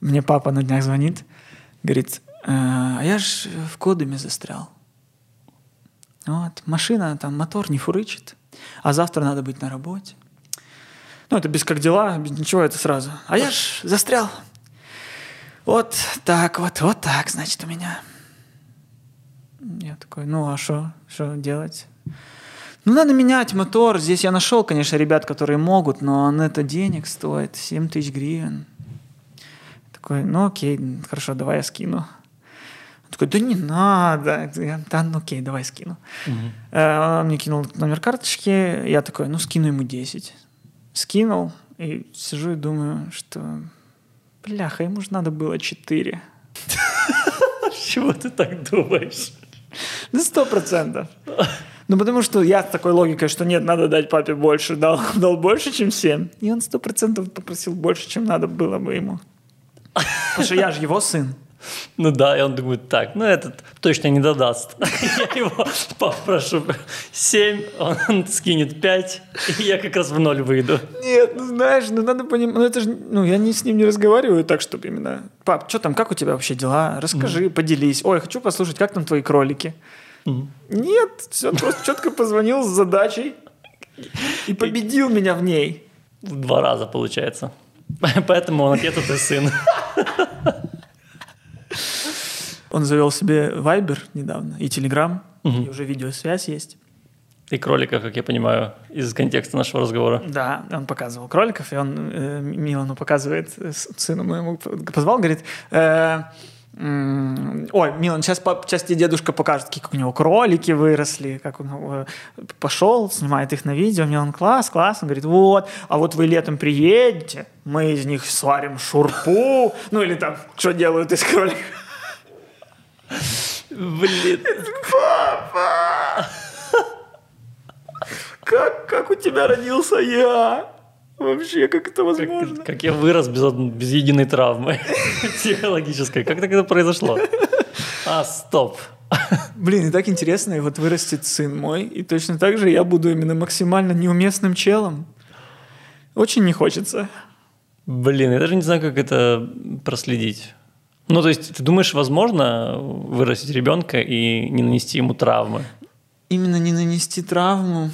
Мне папа на днях звонит, говорит, «Э, а я ж в Кодыме застрял. Вот, машина, там мотор не фурычит, а завтра надо быть на работе. Ну, это без как дела, без ничего, это сразу. А я ж застрял. Вот так вот, вот так, значит, у меня. Я такой, ну а что, что делать? Ну, надо менять мотор. Здесь я нашел, конечно, ребят, которые могут, но он это денег стоит, 7 тысяч гривен. Такой, ну окей, хорошо, давай я скину. Он такой, да не надо. Я, да, ну окей, давай скину. Угу. Он мне кинул номер карточки, я такой, ну скину ему 10. Скинул, и сижу и думаю, что, бляха, ему же надо было 4. Чего ты так думаешь? Ну, сто процентов. Ну, потому что я с такой логикой, что нет, надо дать папе больше, дал, дал больше, чем 7. И он сто процентов попросил больше, чем надо было бы ему. Потому что я же его сын. Ну да, и он думает, так, ну этот точно не додаст. Я его попрошу 7, он скинет 5, и я как раз в ноль выйду. Нет, ну знаешь, ну надо понимать, ну это же, ну я не с ним не разговариваю так, чтобы именно, пап, что там, как у тебя вообще дела? Расскажи, mm. поделись. Ой, хочу послушать, как там твои кролики. Mm. Нет, все, просто четко позвонил с задачей и победил меня в ней. В два раза получается. Поэтому он отец, а ты сын. Он завел себе Viber недавно и Telegram, угу. и уже видеосвязь есть. И кроликов, как я понимаю, из контекста нашего разговора. Да, он показывал кроликов, и он э, Милану показывает, э, сыну моему позвал, говорит, э, Ой, Милан, сейчас, сейчас тебе дедушка покажет, как у него кролики выросли, как он э, пошел, снимает их на видео. Милан, класс, класс. Он говорит, вот, а вот вы летом приедете, мы из них сварим шурпу. Ну или там, что делают из кроликов. Блин. Папа! Как, как у тебя родился я? Вообще, как это возможно? Как, как я вырос без, без единой травмы психологической. Как так это произошло? А, стоп. Блин, и так интересно, и вот вырастет сын мой, и точно так же я буду именно максимально неуместным челом. Очень не хочется. Блин, я даже не знаю, как это проследить. Ну, то есть, ты думаешь, возможно вырастить ребенка и не нанести ему травмы? Именно не нанести травму?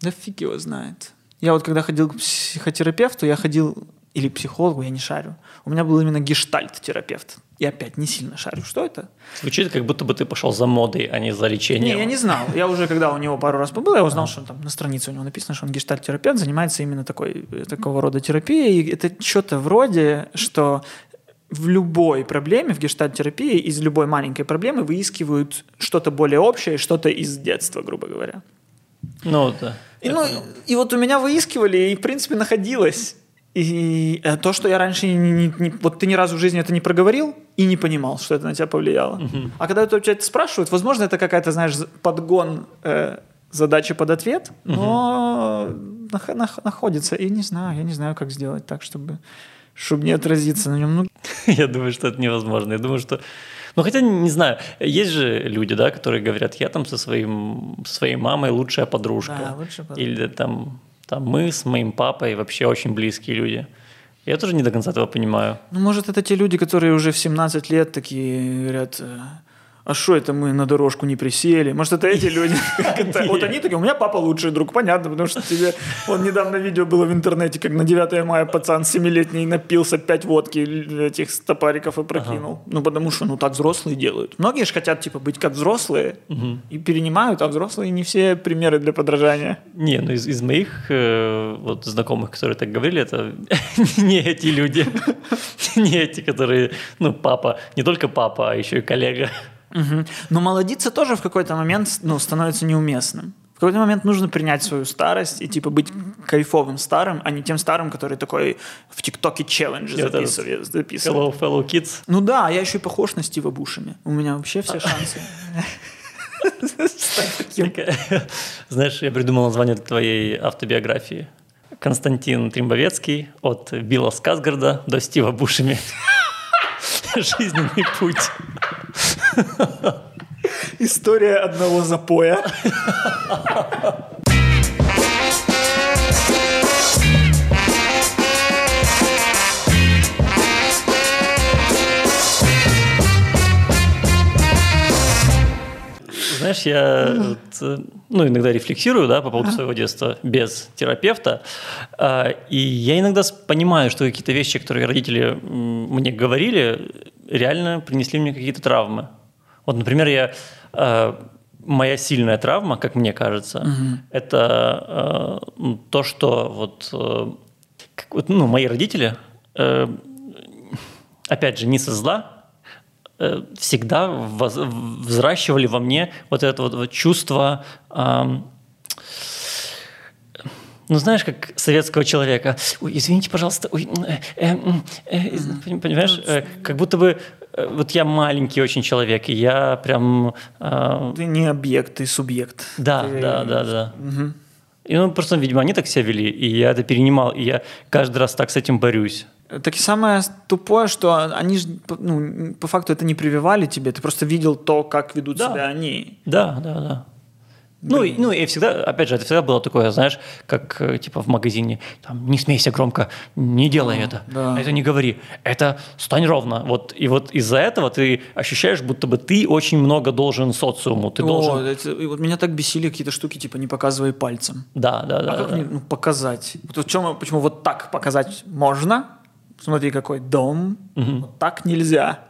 Да фиг его знает. Я вот когда ходил к психотерапевту, я ходил или психологу, я не шарю. У меня был именно гештальт-терапевт. Я опять не сильно шарю. Что это? Звучит, как будто бы ты пошел за модой, а не за лечением. Не, я не знал. Я уже, когда у него пару раз побыл, я узнал, что там на странице у него написано, что он гештальт-терапевт, занимается именно такой, такого рода терапией. И это что-то вроде, что в любой проблеме, в гештальт-терапии, из любой маленькой проблемы выискивают что-то более общее, что-то из детства, грубо говоря. Ну, да. И, ну, и вот у меня выискивали, и, в принципе, находилось. И э, то, что я раньше не, не, не, вот ты ни разу в жизни это не проговорил и не понимал, что это на тебя повлияло. Угу. А когда это тебя спрашивают, возможно, это какая-то, знаешь, подгон э, задачи под ответ, угу. но на, на, находится. И не знаю, я не знаю, как сделать так, чтобы, чтобы не отразиться на нем. Ну... Я думаю, что это невозможно. Я думаю, что ну, хотя, не знаю, есть же люди, да, которые говорят, я там со, своим, со своей мамой лучшая подружка. Да, лучшая подружка. Или там, там мы с моим папой вообще очень близкие люди. Я тоже не до конца этого понимаю. Ну, может, это те люди, которые уже в 17 лет такие говорят, э, а что это мы на дорожку не присели? Может, это эти люди? Вот они такие, у меня папа лучший друг, понятно, потому что тебе... Вот недавно видео было в интернете, как на 9 мая пацан 7-летний напился 5 водки этих стопариков и прокинул. Ну, потому что, ну, так взрослые делают. Многие же хотят, типа, быть как взрослые и перенимают, а взрослые не все примеры для подражания. Не, ну, из, из моих э, вот знакомых, которые так говорили, это не эти люди. Не эти, которые, ну, папа, не только папа, а еще и коллега. Угу. Но молодиться тоже в какой-то момент ну, становится неуместным. В какой-то момент нужно принять свою старость и типа быть кайфовым старым, а не тем старым, который такой в ТикТоке челленджи записывает. Hello, fellow kids. Ну да, я еще и похож на Стива Бушами. У меня вообще все шансы. Знаешь, я придумал название твоей автобиографии. Константин Тримбовецкий от Билла Сказгарда до Стива Бушами. Жизненный путь. История одного запоя. знаешь, я э, ну, иногда рефлексирую да, по поводу своего детства без терапевта. А, и я иногда понимаю, что какие-то вещи, которые родители мне говорили, реально принесли мне какие-то травмы. Вот, например, я э, моя сильная травма, как мне кажется, это э, то, что вот, э, как вот, ну, мои родители, э, опять же, не со зла, э, всегда воз- взращивали во мне вот это вот, вот чувство, ам, ну знаешь, как советского человека, ой, извините, пожалуйста, ой, э, э, э, понимаешь, э, как будто бы э, вот я маленький очень человек, и я прям, э, Ты не объект, ты субъект. да, Ты- да, да, да. И ну просто, видимо, они так себя вели, и я это перенимал, и я каждый раз так с этим борюсь. Так и самое тупое, что они же, ну, по факту это не прививали тебе, ты просто видел то, как ведут Да. себя они. Да, да, да. Ну, и, ну, и всегда, опять же, это всегда было такое, знаешь, как э, типа в магазине, там, не смейся громко, не делай это, да. это не говори, это стань ровно. Вот, и вот из-за этого ты ощущаешь, будто бы ты очень много должен социуму, ты О, должен... это- вот меня так бесили какие-то штуки, типа не показывай пальцем. Да, да, да. А как да. мне ну, показать? Вот в чем, почему вот так показать можно? Смотри, какой дом. Вот так нельзя.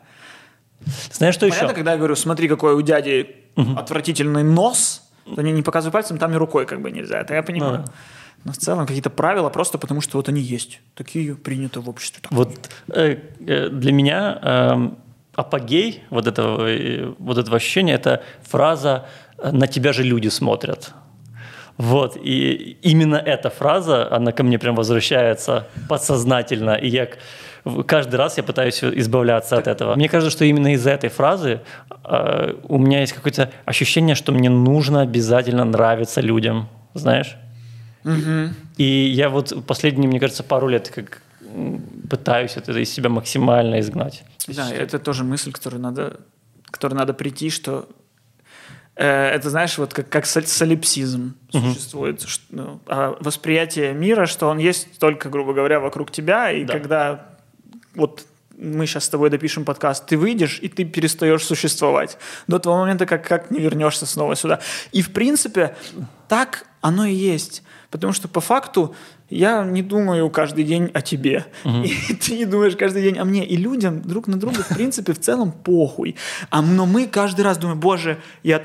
Знаешь, что Понятно, еще? когда я говорю, смотри, какой у дяди отвратительный нос, то не, показывай пальцем, там и рукой как бы нельзя. Это я понимаю. Ну да. Но в целом какие-то правила просто потому, что вот они есть. Такие приняты в обществе. Так. Вот э, э, для меня эм, апогей вот этого, э, вот этого ощущения – это фраза э, «на тебя же люди смотрят». Вот, и именно эта фраза, она ко мне прям возвращается подсознательно, и я каждый раз я пытаюсь избавляться от этого. Мне кажется, что именно из-за этой фразы э, у меня есть какое-то ощущение, что мне нужно обязательно нравиться людям, знаешь? И я вот последние, мне кажется, пару лет как пытаюсь это из себя максимально изгнать. Да, это тоже мысль, которую надо, которой надо прийти, что э, это, знаешь, вот как, как сол- солипсизм существует. что, ну, а восприятие мира, что он есть только, грубо говоря, вокруг тебя, и Да. когда вот мы сейчас с тобой допишем подкаст, ты выйдешь, и ты перестаешь существовать. До того момента, как, как не вернешься снова сюда. И, в принципе, так оно и есть. Потому что по факту я не думаю каждый день о тебе. И ты не думаешь каждый день о мне. И людям друг на друга, в принципе, в целом похуй. А, но мы каждый раз думаем, боже, я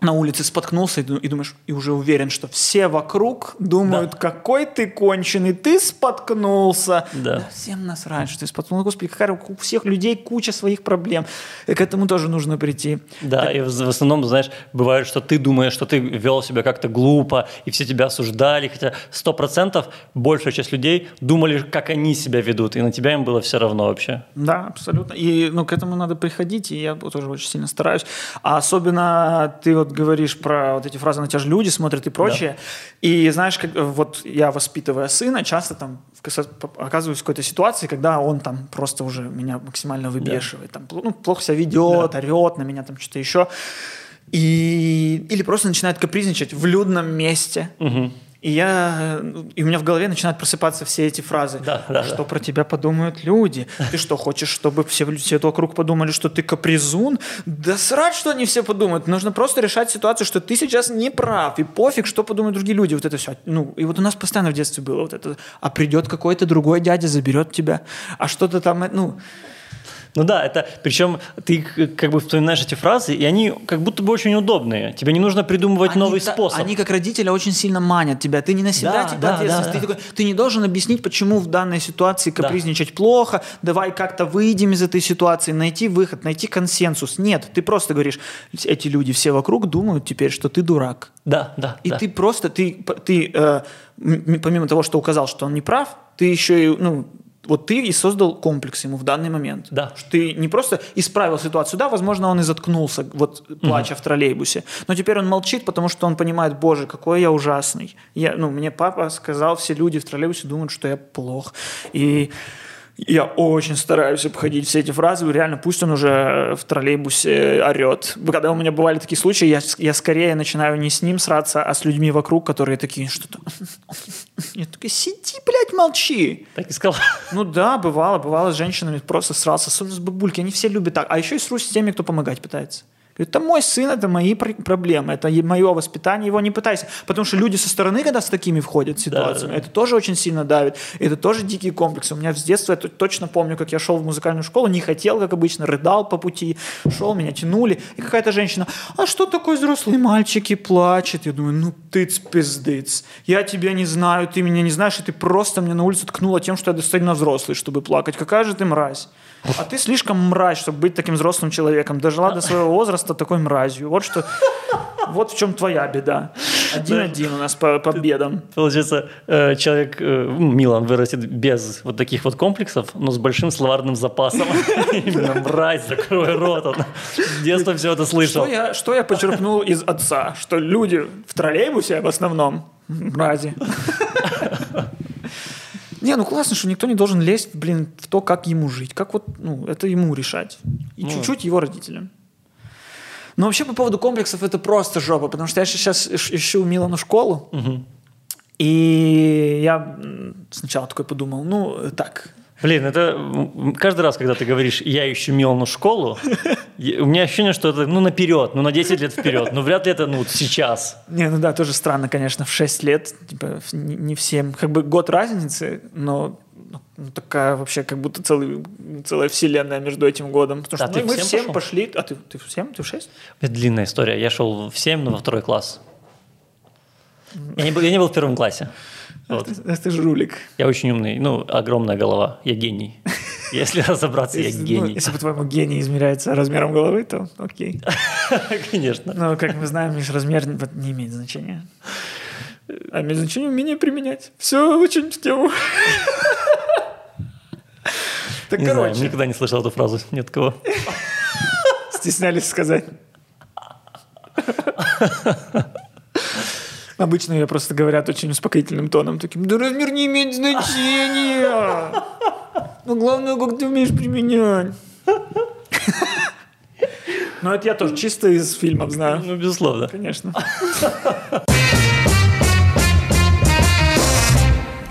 на улице споткнулся и, ду- и думаешь, и уже уверен, что все вокруг думают, какой ты конченый, ты споткнулся. Да. всем насрать, что ты споткнулся. Господи, какая у всех людей куча своих проблем. И к этому тоже нужно прийти. Да, и в в основном, знаешь, бывает, что ты думаешь, что ты вел себя как-то глупо, и все тебя осуждали, хотя сто процентов большая часть людей думали, как они себя ведут, и на тебя им было все равно вообще. Да, абсолютно. И ну, к этому надо приходить, и я тоже очень сильно стараюсь. А особенно ты вот говоришь про вот эти фразы «на тебя же люди смотрят» и прочее. И знаешь, как, вот я, воспитывая сына, часто там в оказываюсь в какой-то ситуации, когда он там просто уже меня максимально выбешивает. Там, ну, плохо себя ведет, орет на меня, там что-то еще. И... Или просто начинает капризничать в людном месте. И я, и у меня в голове начинают просыпаться все эти фразы. Да, да, что да. про тебя подумают люди? Ты что, хочешь, чтобы все, все вокруг подумали, что ты капризун? Да срать, что они все подумают. Нужно просто решать ситуацию, что ты сейчас не прав. И пофиг, что подумают другие люди. Вот это все. Ну, и вот у нас постоянно в детстве было вот это. А придет какой-то другой дядя, заберет тебя. А что-то там, э, ну... Ну да, это причем ты как бы вспоминаешь эти фразы, и они как будто бы очень удобные. Тебе не нужно придумывать Они новый та- способ. Они как родителя очень сильно манят тебя. Ты не на себя Да, типа, да, ответственность. да, ты, да. такой, ты не должен объяснить, почему в данной ситуации капризничать плохо. Давай как-то выйдем из этой ситуации, найти выход, найти консенсус. Нет, ты просто говоришь, эти люди все вокруг думают теперь, что ты дурак. Да, да. И да. ты просто, ты, ты э, помимо того, что указал, что он не прав, ты еще и, ну, вот ты и создал комплекс ему в данный момент. Да. Что ты не просто исправил ситуацию, да, возможно, он и заткнулся, вот плача в троллейбусе, но теперь он молчит, потому что он понимает, боже, какой я ужасный. Я, ну, мне папа сказал, все люди в троллейбусе думают, что я плох. И я очень стараюсь обходить все эти фразы. Реально, пусть он уже в троллейбусе орет. Когда у меня бывали такие случаи, я, я скорее начинаю не с ним сраться, а с людьми вокруг, которые такие, что-то... Я такой, сиди, блядь, молчи. Так и сказал. Ну да, бывало, бывало с женщинами просто срался, особенно с бабульки, они все любят так. А еще и срусь с теми, кто помогать пытается. Это мой сын, это мои пр- проблемы, это мое воспитание, его не пытайся. Потому что люди со стороны, когда с такими входят ситуациями, Да, да. это тоже очень сильно давит. Это тоже дикие комплексы. У меня с детства, я точно помню, как я шел в музыкальную школу, не хотел, как обычно, рыдал по пути, шел, меня тянули. И какая-то женщина, а что такой взрослый мальчик и плачет? Я думаю, ну тыц пиздыц. Я тебя не знаю, ты меня не знаешь, и ты просто мне на улице ткнула тем, что я достаточно взрослый, чтобы плакать. Какая же ты мразь. А ты слишком мразь, чтобы быть таким взрослым человеком. Дожила до своего возраста такой мразью. Вот что, вот в чем твоя беда. Один-один у нас по, бедам. Получается, э, человек, э, ну, Милан, вырастет без вот таких вот комплексов, но с большим словарным запасом. Именно мразь, закрой рот. Он с детства все это слышал. Что я, что я почерпнул из отца? Что люди в троллейбусе в основном мрази. Не, ну классно, что никто не должен лезть, блин, в то, как ему жить. Как вот, ну, это ему решать. И Ну. чуть-чуть его родителям. Но вообще по поводу комплексов это просто жопа, потому что я сейчас ищу Милану школу, Мгм. и я сначала такой подумал, ну, так, Блин, это каждый раз, когда ты говоришь, я ищу Милану школу, у меня ощущение, что это ну наперед, ну на 10 лет вперед, ну вряд ли это ну сейчас. Не, ну да, тоже странно, конечно, в 6 лет, типа, в- не, всем, как бы год разницы, но ну, такая вообще, как будто целый, целая вселенная между этим годом. Потому что ты мы, в мы всем пошел? пошли, а ты, ты в 7, ты в 6? Это длинная история. Я шел в 7, но во второй класс. Я не был, я не был в первом классе. Вот. Ты, ты же жулик. Я очень умный, ну, огромная голова, я гений. Если разобраться, я ну, гений. если по-твоему гений измеряется размером головы, то окей. Конечно. Но, как мы знаем, лишь размер не, имеет значения. А имеет значение умение применять. Все очень в тему. Так, Не знаю, короче, никогда не слышал эту фразу ни от кого. стеснялись сказать. Обычно ее просто говорят очень успокоительным тоном, таким, да размер не имеет значения. Но главное, как ты умеешь применять. Ну, это я тоже чисто из фильмов знаю. Ну, безусловно. Конечно.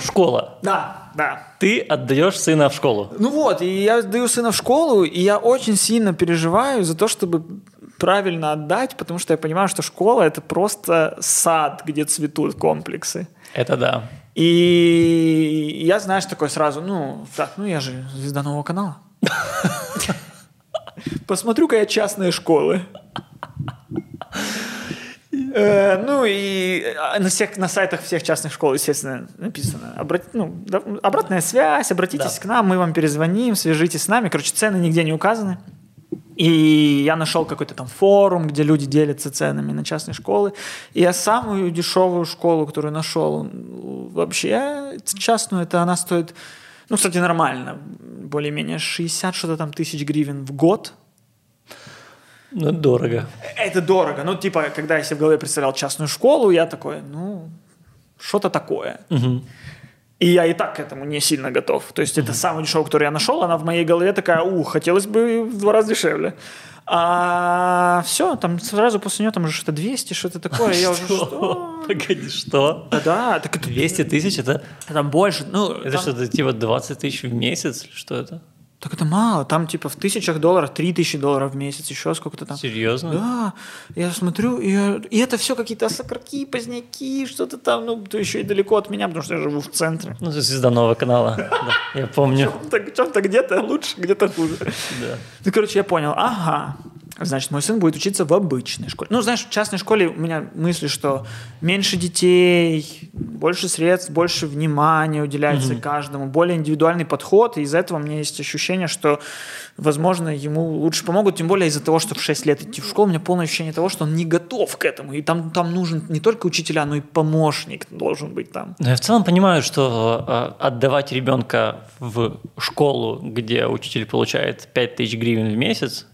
Школа. Да, да. Ты отдаешь сына в школу. Ну вот, и я даю сына в школу, и я очень сильно переживаю за то, чтобы правильно отдать, потому что я понимаю, что школа это просто сад, где цветут комплексы. Это да. И я, знаешь, такой сразу, ну, так, ну я же звезда нового канала. Посмотрю-ка я частные школы. Э, Ну и э, на, всех, на сайтах всех частных школ, естественно, написано обрат- ну, да, обратная связь, обратитесь Да. к нам, мы вам перезвоним, свяжитесь с нами. Короче, цены нигде не указаны. И я нашел какой-то там форум, где люди делятся ценами на частные школы. И я самую дешевую школу, которую нашел, вообще частную, это она стоит, ну, кстати, нормально, более-менее 60 что-то там тысяч гривен в год. Ну, дорого. Это дорого. Ну, типа, когда я себе в голове представлял частную школу, я такой, ну, что-то такое. Мгм. И я и так к этому не сильно готов. То есть это самая дешевая, которую я нашел, она в моей голове такая, ух, хотелось бы в два раза дешевле. А все, там сразу после нее там уже что-то 200, что-то такое. Я уже что? Погоди, что? Да, так это, 200 тысяч это, там больше. Ну, это что-то типа 20 тысяч в месяц? Что это? Так это мало. Там типа в тысячах долларов, 3000 долларов в месяц, еще сколько-то там. Серьезно? Да, я смотрю, и, я- и это все какие-то осокорки, поздняки, что-то там, ну, то еще и далеко от меня, потому что я живу в центре. Ну, это звезда нового канала. Я помню. Так, чем-то где-то лучше, где-то хуже. Да. Ну, короче, я понял, ага, значит, мой сын будет учиться в обычной школе. Ну, знаешь, в частной школе у меня мысли, что меньше детей, больше средств, больше внимания уделяется каждому, более индивидуальный подход, и из-за этого у меня есть ощущение, что, возможно, ему лучше помогут, тем более из-за того, что в 6 лет идти в школу, у меня полное ощущение того, что он не готов к этому, и там, там нужен не только учителя, но и помощник должен быть там. Но я в целом понимаю, что э, отдавать ребенка в школу, где учитель получает 5000 гривен в месяц,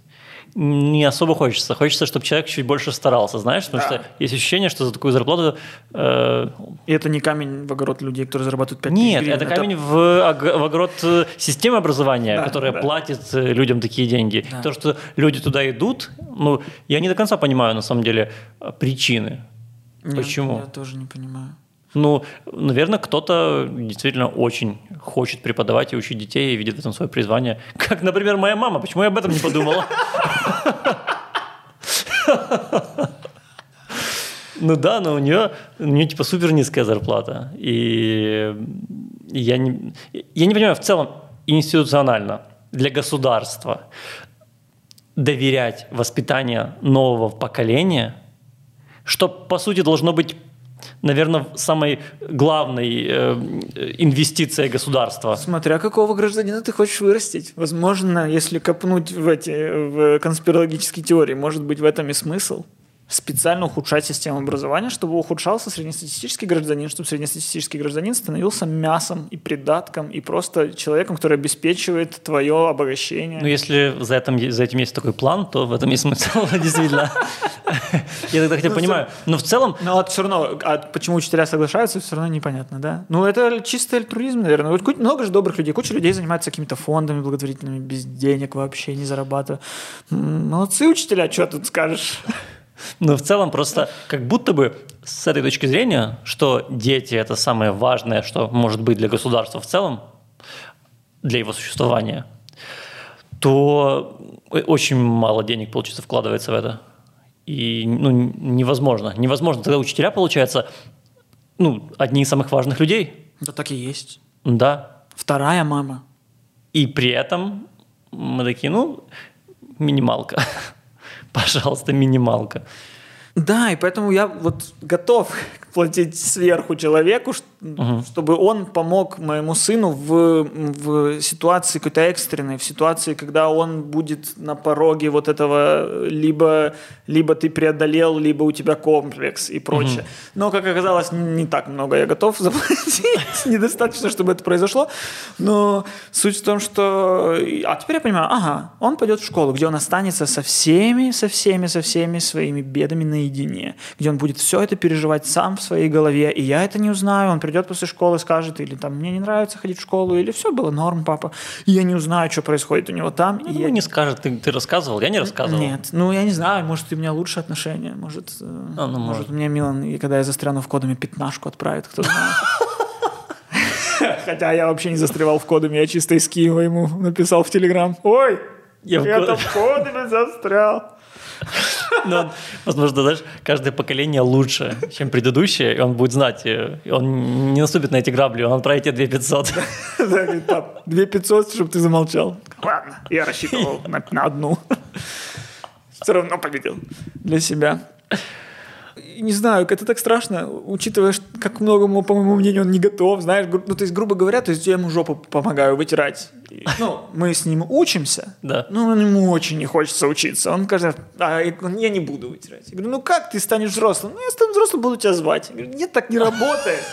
не особо хочется. Хочется, чтобы человек чуть больше старался, знаешь, потому Да. что есть ощущение, что за такую зарплату... э, И это не камень в огород людей, которые зарабатывают 5 нет, гривен. это камень в, ог- в огород э, системы образования, Да, которая да. платит э, людям такие деньги. Да. То, что люди туда идут, ну, я не до конца понимаю, на самом деле, э, причины. Нет, Почему? Я тоже не понимаю. Ну, наверное, кто-то действительно очень хочет преподавать и учить детей и видит в этом свое призвание. Как, например, моя мама. Почему я об этом не подумала? Ну да, но у нее, у нее типа супер низкая зарплата. И я не, я не понимаю, в целом институционально для государства доверять воспитание нового поколения, что по сути должно быть наверное, самой главной э, инвестицией государства. Смотря какого гражданина ты хочешь вырастить. Возможно, если копнуть в эти в конспирологические теории, может быть, в этом и смысл специально ухудшать систему образования, чтобы ухудшался среднестатистический гражданин, чтобы среднестатистический гражданин становился мясом и придатком, и просто человеком, который обеспечивает твое обогащение. Ну, если за этим, за этим есть такой план, то в этом есть смысл, действительно. Я тогда хотя ну, понимаю. Но в целом... Ну, вот все равно, а почему учителя соглашаются, все равно непонятно, да? Ну, это чистый альтруизм, наверное. Много же добрых людей, куча людей занимаются какими-то фондами благотворительными, без денег вообще, не зарабатывая. Молодцы учителя, что тут скажешь? Но в целом просто как будто бы с этой точки зрения, что дети – это самое важное, что может быть для государства в целом, для его существования, то очень мало денег, получится, вкладывается в это. И ну, невозможно. Невозможно. Тогда учителя, получается, ну, одни из самых важных людей. Да так и есть. Да. Вторая мама. И при этом мы такие, ну, минималка. Пожалуйста, минималка. Да, и поэтому я вот готов платить сверху человеку, угу. чтобы он помог моему сыну в, в ситуации какой-то экстренной, в ситуации, когда он будет на пороге вот этого, либо, либо ты преодолел, либо у тебя комплекс и прочее. Угу. Но, как оказалось, не так много я готов заплатить, недостаточно, чтобы это произошло. Но суть в том, что... А теперь я понимаю, ага, он пойдет в школу, где он останется со всеми, со всеми, со всеми своими бедами наедине, где он будет все это переживать сам в своей голове, и я это не узнаю, он придет после школы, скажет, или там, мне не нравится ходить в школу, или все было норм, папа, и я не узнаю, что происходит у него там. Ну, и я... не скажет, ты, ты рассказывал, я не рассказывал. Нет, ну я не знаю, может, у меня лучше отношения, может, э, а, ну, может, может, мне Милан, и когда я застряну в кодами, пятнашку отправит, кто знает. Хотя я вообще не застревал в кодами, я чисто из Киева ему написал в Телеграм. Ой, я, я в кодами застрял. Но, возможно, знаешь, каждое поколение лучше, чем предыдущее, и он будет знать, и он не наступит на эти грабли, он отправит тебе 2 500. Да, говорит, пап, 2 500, чтобы ты замолчал. Ладно, я рассчитывал на, на одну. Все равно победил для себя не знаю, это так страшно, учитывая, как многому, по моему мнению, он не готов, знаешь, ну, то есть, грубо говоря, то есть я ему жопу помогаю вытирать. Ну, мы с ним учимся, да. но ему очень не хочется учиться. Он кажется, а я не буду вытирать. Я говорю, ну как ты станешь взрослым? Ну, я стану взрослым, буду тебя звать. Я говорю, нет, так не работает.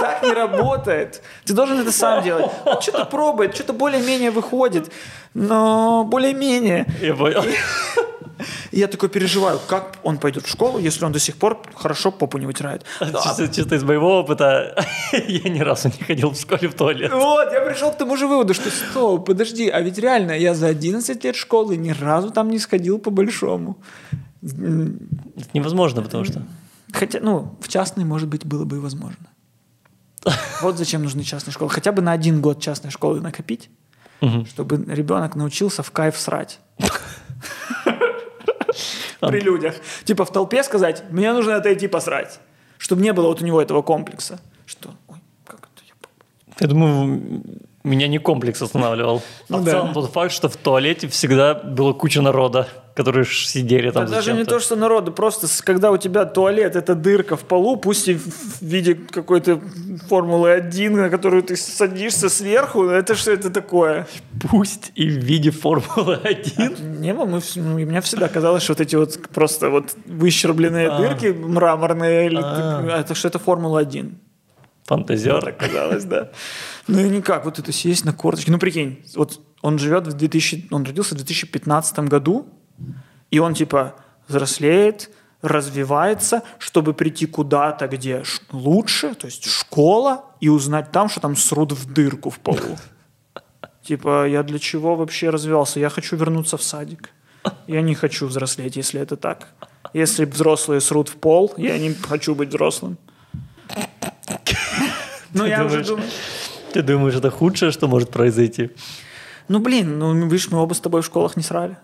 Так не работает. Ты должен это сам делать. Он что-то пробует, что-то более-менее выходит, но более-менее. Я понял. И я такой переживаю, как он пойдет в школу, если он до сих пор хорошо попу не вытирает. Чисто, чисто из моего опыта, я ни разу не ходил в школе в туалет. Вот, я пришел к тому же выводу, что стоп, подожди, а ведь реально, я за 11 лет школы ни разу там не сходил по-большому. Это невозможно, потому что... Хотя, ну, в частной, может быть, было бы и возможно. Вот зачем нужны частные школы. Хотя бы на один год частной школы накопить, угу. чтобы ребенок научился в кайф срать. При людях. Типа в толпе сказать, мне нужно отойти посрать. Чтобы не было вот у него этого комплекса. Что? Ой, как это я... Я думаю, меня не комплекс останавливал. Ну, а да. в целом тот факт, что в туалете всегда было куча народа, которые сидели там. Да даже не то, что народу, просто когда у тебя туалет, это дырка в полу, пусть и в виде какой-то Формулы 1, на которую ты садишься сверху, это что это такое? Пусть и в виде Формулы 1. Не, мы, ну, мне всегда казалось, что вот эти вот просто вот выщербленные а. дырки мраморные, а. это что это Формула 1. Фантазер. Так казалось, да. Ну и никак, вот это сесть на корточки. Ну прикинь, вот он живет в 2000, он родился в 2015 году, и он типа взрослеет, развивается, чтобы прийти куда-то, где лучше, то есть школа, и узнать там, что там срут в дырку в полу. Типа, я для чего вообще развивался? Я хочу вернуться в садик. Я не хочу взрослеть, если это так. Если взрослые срут в пол, я не хочу быть взрослым. Ну, я уже думаю... Ты думаешь, это худшее, что может произойти? Ну, блин, ну, видишь, мы оба с тобой в школах не срали.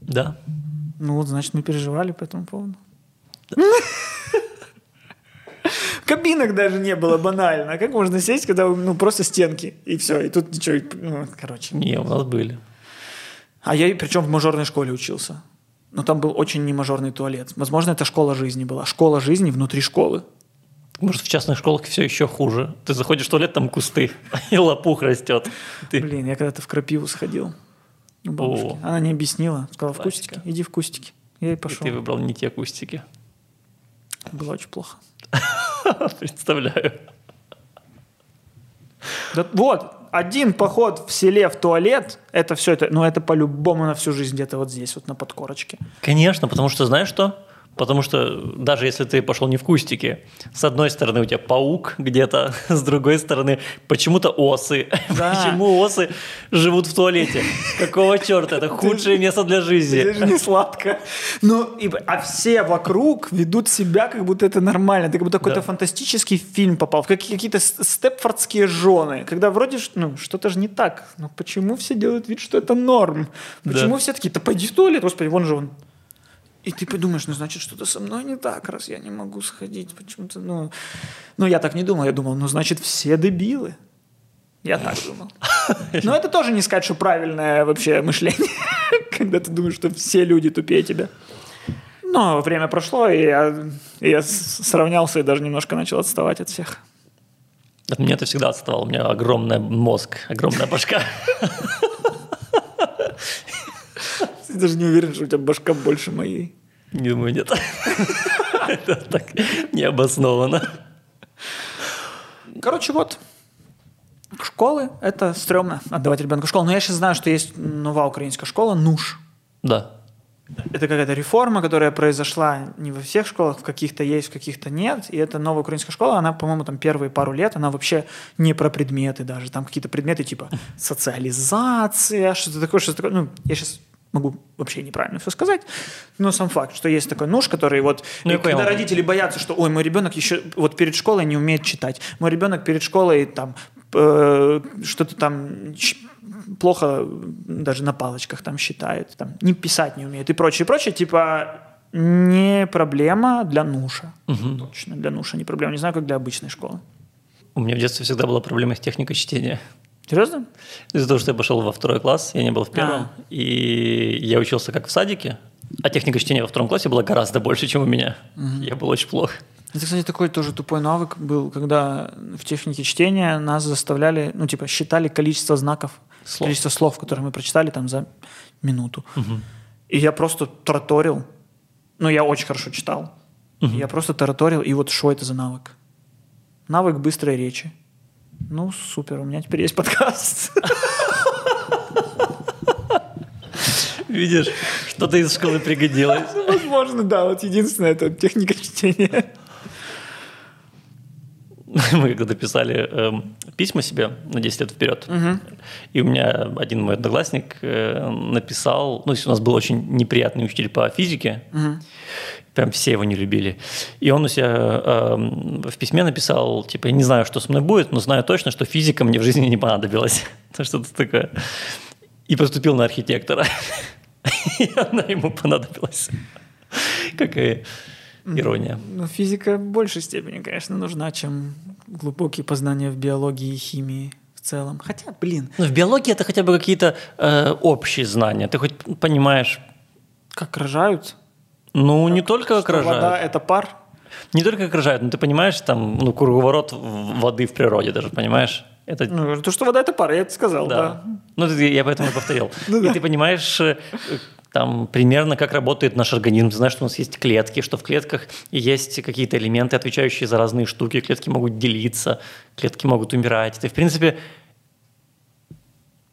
Да. Ну вот, значит, мы переживали по этому поводу. Кабинок даже не было банально. Как можно сесть, когда ну, просто стенки, и все, и тут ничего, ну, короче. Не, у нас были. А я причем в мажорной школе учился. Но там был очень немажорный туалет. Возможно, это школа жизни была. Школа жизни внутри школы. Может, в частных школах все еще хуже. Ты заходишь в туалет, там кусты, и лопух растет. Ты... Блин, я когда-то в крапиву сходил. У бабушки. О. Она не объяснила. Сказала, в Классика. кустики. Иди в кустики. Я и И пошел. ты выбрал не те кустики. Было очень плохо. Представляю. Да вот, один поход в селе в туалет, это все это, ну это по-любому на всю жизнь где-то вот здесь, вот на подкорочке. Конечно, потому что знаешь что? Потому что даже если ты пошел не в кустики, с одной стороны у тебя паук где-то, с другой стороны почему-то осы. Да. Почему осы живут в туалете? Какого черта? Это худшее место для Это жизни. же не сладко. Ну, и, а все вокруг ведут себя, как будто это нормально. Ты как будто какой-то Да. фантастический фильм попал, в какие- какие-то степфордские жены, когда вроде, ну, что-то же не так. Ну, почему все делают вид, что это норм? Почему Да. все такие, да пойди в туалет, господи, вон же он. И ты подумаешь, ну, значит, что-то со мной не так, раз я не могу сходить почему-то, ну... Ну, я так не думал, я думал, ну, значит, все дебилы. Я так думал. Но это тоже не сказать, что правильное вообще мышление, когда ты думаешь, что все люди тупее тебя. Но время прошло, и я, и я сравнялся и даже немножко начал отставать от всех. От меня это всегда отставало. У меня огромный мозг, огромная башка. Я даже не уверен, что у тебя башка больше моей. Не думаю, нет. Это так необоснованно. Короче, вот. Школы – это стрёмно отдавать ребенка в школу. Но я сейчас знаю, что есть новая украинская школа «Нуш». Да. Это какая-то реформа, которая произошла не во всех школах, в каких-то есть, в каких-то нет. И это новая украинская школа, она, по-моему, там первые пару лет, она вообще не про предметы даже. Там какие-то предметы типа социализация, что-то такое, что-то такое. Ну, я сейчас могу вообще неправильно все сказать, но сам факт, что есть такой нуж, который вот, Ну, и когда понял. родители боятся, что, ой, мой ребенок еще вот перед школой не умеет читать, мой ребенок перед школой там э, что-то там плохо даже на палочках там считает, там не писать не умеет и прочее, прочее, типа не проблема для Нуша. Точно, для Нуша не проблема. Не знаю, как для обычной школы. У меня в детстве всегда была проблема с техникой чтения. Серьезно? Из-за того, что я пошел во второй класс, я не был в первом, А. и я учился как в садике, а техника чтения во втором классе была гораздо больше, чем у меня. Я был очень плох. Это, кстати, такой тоже тупой навык был, когда в технике чтения нас заставляли, ну, типа, считали количество знаков, Слов. количество слов, которые мы прочитали там за минуту. И я просто тараторил. Ну, я очень хорошо читал. Я просто тараторил, и вот что это за навык? Навык быстрой речи. Ну, супер, у меня теперь есть подкаст. Видишь, что-то из школы пригодилось. Возможно, да, вот единственное, это техника чтения. Мы когда писали эм, письма себе на 10 лет вперед, и у меня один мой одноклассник э, написал, ну, у нас был очень неприятный учитель по физике, прям все его не любили, и он у себя эм, в письме написал, типа, я не знаю, что со мной будет, но знаю точно, что физика мне в жизни не понадобилась. Ну, Что-то такое. И поступил на архитектора. И она ему понадобилась. Какая ирония. Ну, физика в большей степени, конечно, нужна, чем глубокие познания в биологии и химии в целом. Хотя, блин, Ну, в биологии это хотя бы какие-то э, общие знания. Ты хоть понимаешь, как рожают? ну, не только как что Вода рожают. – это пар? Не только как рожают, но ты понимаешь, там, ну, круговорот воды в природе даже, понимаешь? Это Ну, то, что вода – это пар, я это сказал, да. Да. Ну, я поэтому и повторил. Ну И ты понимаешь, э, там, примерно как работает наш организм. Ты знаешь, что у нас есть клетки, что в клетках есть какие-то элементы, отвечающие за разные штуки. Клетки могут делиться, клетки могут умирать. Ты, в принципе,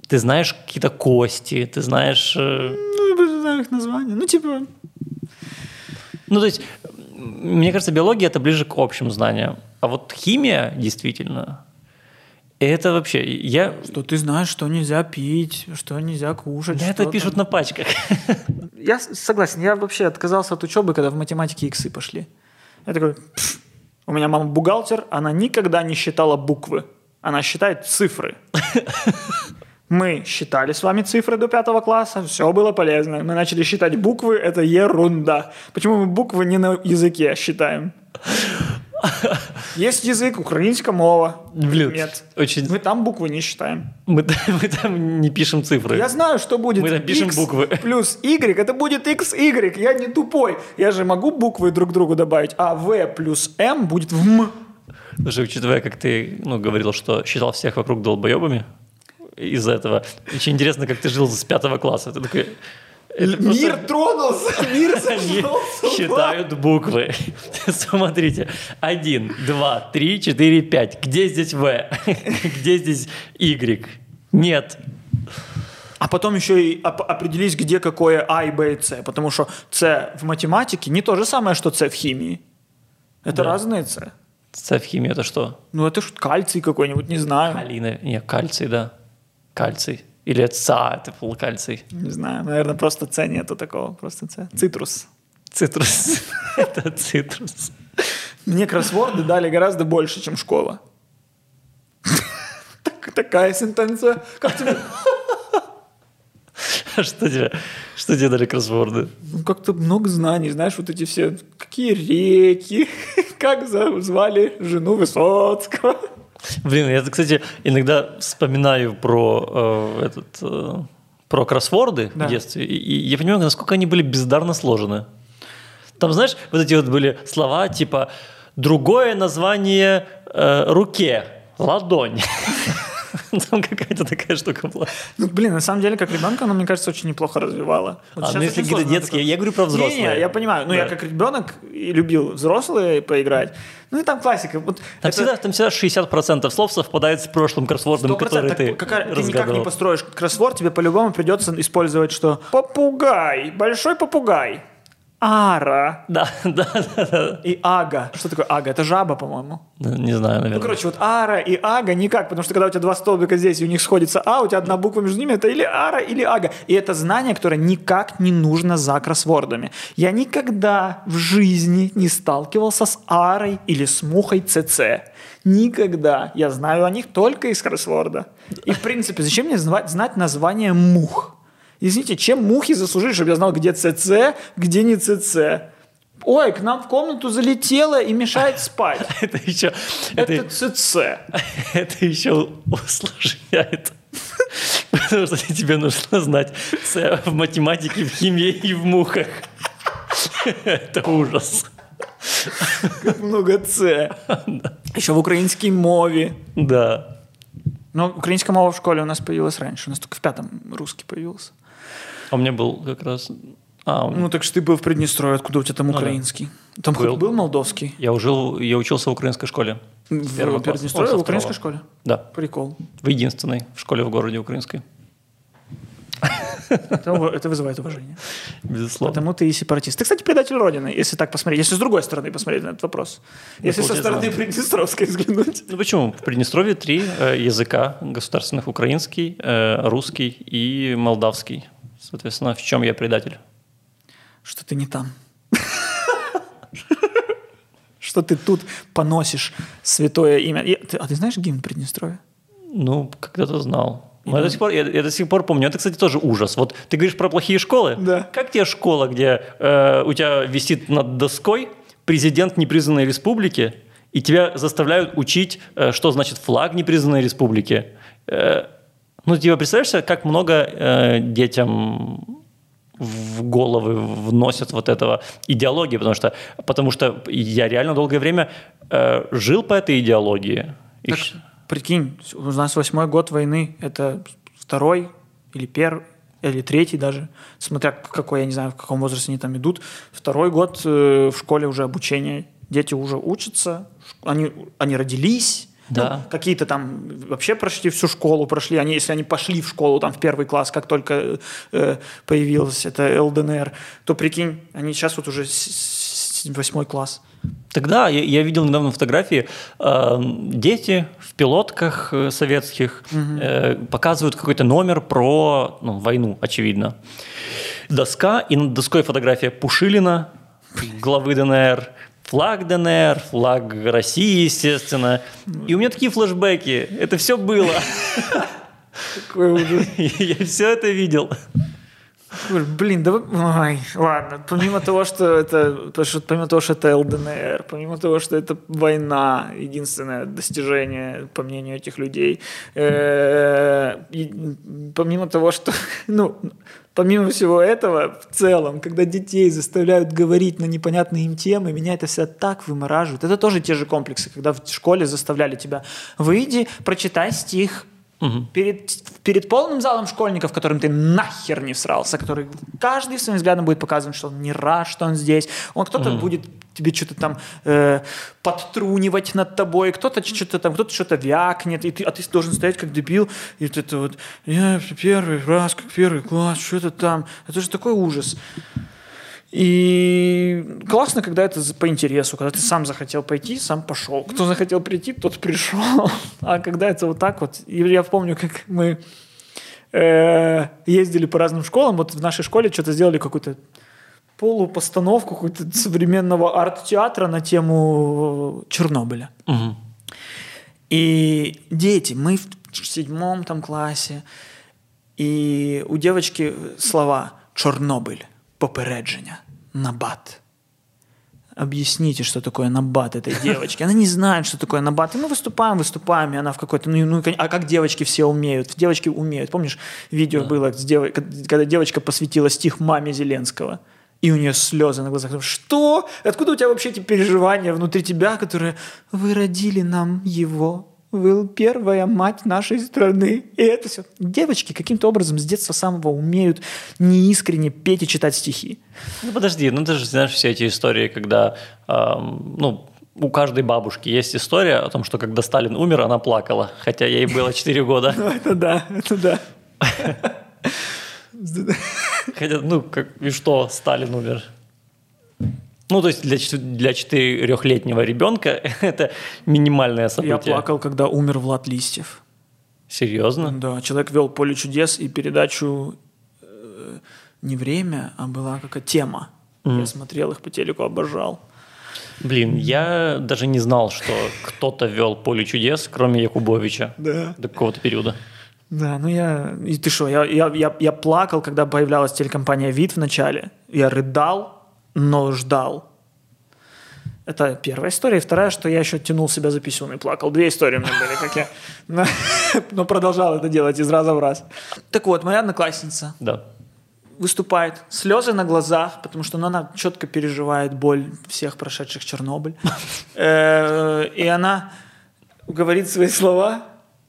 ты знаешь какие-то кости, ты знаешь... э, Ну, я знаю их название. Ну, типа, Ну, то есть, мне кажется, биология – это ближе к общим знаниям. А вот химия, действительно, это вообще... Я, что ты знаешь, что нельзя пить, что нельзя кушать. да это там. пишут на пачках. Я согласен, я вообще отказался от учебы, когда в математике иксы пошли. Я такой, «Пф, у меня мама бухгалтер, она никогда не считала буквы, она считает цифры. Мы считали с вами цифры до пятого класса, все было полезно. Мы начали считать буквы, это ерунда. Почему мы буквы не на языке считаем? Есть язык, украинская мова. Блин, Нет. очень... Мы там буквы не считаем. Мы, мы там не пишем цифры. Я знаю, что будет Мы там пишем X буквы. плюс Y, это будет XY. Я не тупой. Я же могу буквы друг другу добавить, а V плюс M будет в М. Даже учитывая, как ты ну, говорил, что считал всех вокруг долбоебами из-за этого, очень интересно, как ты жил с пятого класса. Ты такой... это просто Мир тронулся, мир Они сошел с ума. считают буквы. Смотрите. Один, два, три, четыре, пять. Где здесь В? Где здесь Y? Нет. А потом еще и оп- определись, где какое А и Б и С. Потому что С в математике не то же самое, что С в химии. Это Да. разные С. С в химии это что? Ну, это ж кальций какой-нибудь, не знаю. Калий, не, кальций, да. Кальций. Или это ца, это был кальций. Не знаю, наверное, просто С нету такого. Просто С. Цитрус. Цитрус. Это цитрус. Мне кроссворды дали гораздо больше, чем школа. Так- Такая сентенция. Как тебе? А Что тебе, что тебе дали кроссворды? Ну, как-то много знаний, знаешь, вот эти все, какие реки, как звали жену Высоцкого. Блин, я, кстати, иногда вспоминаю про э, этот э, про кроссворды Да. в детстве, и, и я понимаю, насколько они были бездарно сложены. Там, знаешь, вот эти вот были слова типа другое название э, руке, ладонь. Там какая-то такая штука была. Ну, блин, на самом деле, как ребенка, она, мне кажется, очень неплохо развивала. Вот А, ну если какие-то детские, я говорю про взрослые. Не-не, я понимаю. Ну, я Да. как ребенок любил взрослые поиграть. Ну, и там классика. Вот Там, это- всегда, там всегда 60% слов совпадает с прошлым кроссвордом, 100%. который Так ты какая- ты никак не построишь кроссворд, тебе по-любому придется использовать, что попугай, большой попугай, ара Да, да, да, да. и ага. Что такое ага? Это жаба, по-моему. Ну, Не знаю, наверное. Ну, короче, вот ара и ага никак, потому что когда у тебя два столбика здесь, и у них сходится а, у тебя одна буква между ними, это или ара, или ага. И это знание, которое никак не нужно за кроссвордами. Я никогда в жизни не сталкивался с арой или с мухой ЦЦ. Никогда. Я знаю о них только из кроссворда. И, в принципе, зачем мне знать название мух? Извините, чем мухи заслужили, чтобы я знал, где ЦЦ, где не ЦЦ? Ой, к нам в комнату залетела и мешает спать. Это еще, Это ЦЦ. это еще усложняет. Потому что тебе нужно знать С в математике, в химии и в мухах. Это ужас. Много С. Еще в украинской мове. Да. Но украинская мова в школе у нас появилась раньше. У нас только в пятом русский появился. А у меня был как раз... А, у Ну, так что ты был в Приднестровье, откуда у тебя там Ну да. украинский? Там Был. был молдовский? я, ужил, я учился в украинской школе. В. Приднестровье, в украинской школе? Да, Прикол. в единственной в школе в городе украинской. Это, это вызывает уважение. Безусловно. Потому ты и сепаратист. Ты, кстати, предатель Родины, если так посмотреть. Если с другой стороны посмотреть на этот вопрос. Если со стороны. Приднестровской взглянуть. Ну почему? В Приднестровье три э, языка государственных: украинский, э, русский и молдавский. Соответственно, в чем я предатель? Что ты не там. Что ты тут поносишь святое имя. А ты знаешь гимн Приднестровья? Ну, когда-то знал. Но я, до сих пор, я, я до сих пор помню. Это, кстати, тоже ужас. Вот ты говоришь про плохие школы. Да. Как тебе школа, где э, у тебя висит над доской президент непризнанной республики, и тебя заставляют учить, э, что значит флаг непризнанной республики? Э, ну, тебе представляешь, как много э, детям в головы вносят вот этого идеологии, потому что, потому что я реально долгое время э, жил по этой идеологии. И Так, щ- прикинь, у нас восьмой год войны, это второй или первый, или третий даже, смотря какой, я не знаю, в каком возрасте они там идут, второй год э, в школе уже обучение, дети уже учатся, они, они родились, Да. ну, какие-то там вообще прошли всю школу, прошли, они, если они пошли в школу там в первый класс, как только э, появилась это ЛДНР, то прикинь, они сейчас вот уже восьмой класс. Тогда я, я видел недавно фотографии, э, дети в пилотках э, советских э, показывают какой-то номер про ну, войну, очевидно. Доска, и над доской фотография Пушилина, главы ДНР, флаг ДНР, флаг России, естественно. И у меня такие флешбеки. Это все было. Я все это видел. Блин, да ой, ладно. Помимо того, что это, помимо того, что это ЛДНР, помимо того, что это война, единственное достижение, по мнению этих людей, э, помимо того, что, ну, помимо всего этого, в целом, когда детей заставляют говорить на непонятные им темы, меня это все так вымораживает. Это тоже те же комплексы, когда в школе заставляли тебя, выйди, прочитай стих, Угу. Перед, перед полным залом школьников, которым ты нахер не всрался, который каждый своим взглядом будет показывать, что он не рад, что он здесь. Он кто-то угу. будет тебе что-то там э, подтрунивать над тобой, кто-то что-то там, кто-то что-то вякнет, и ты, а ты должен стоять как дебил, и вот это вот, я первый раз, как первый класс, что-то там. Это же такой ужас. И классно, когда это по интересу, когда ты сам захотел пойти, сам пошел. Кто захотел прийти, тот пришел. А когда это вот так вот... И я помню, как мы э, ездили по разным школам. Вот в нашей школе что-то сделали какую-то полупостановку какого-то современного арт-театра на тему Чернобыля. Угу. И дети, мы в седьмом там классе, и у девочки слова «Чорнобыль» попередження, набат. Объясните, что такое набат этой девочки. Она не знает, что такое набат. И мы выступаем, выступаем, и она в какой-то... Ну, ну, а как девочки все умеют? Девочки умеют. Помнишь, видео да. было, дев... когда девочка посвятила стих маме Зеленского? И у нее слезы на глазах. Что? Откуда у тебя вообще эти переживания внутри тебя, которые «Вы родили нам его, вы первая мать нашей страны. И это все. Девочки каким-то образом с детства самого умеют неискренне петь и читать стихи. Ну подожди, ну ты же знаешь все эти истории, когда, эм, ну, у каждой бабушки есть история о том, что когда Сталин умер, она плакала, хотя ей было 4 года. Ну это да, это да. Хотя, ну, как, и что Сталин умер? Ну, то есть для, для четырехлетнего ребенка это минимальное событие. Я плакал, когда умер Влад Листьев. Серьезно? Да, человек вел «Поле чудес» и передачу э, не время, а была какая тема. Mm. Я смотрел их по телеку, обожал. Блин, я даже не знал, что кто-то вел «Поле чудес», кроме Якубовича. Да. До какого-то периода. Да, ну я... И ты что, я, я, я, я плакал, когда появлялась телекомпания «Вид» в начале. Я рыдал, но ждал. Это первая история. И вторая, что я еще тянул себя за писюн и плакал. Две истории у меня были, как я... Но продолжал это делать из раза в раз. Так вот, моя одноклассница да. выступает, слезы на глазах, потому что она четко переживает боль всех прошедших Чернобыль. Э, и она говорит свои слова.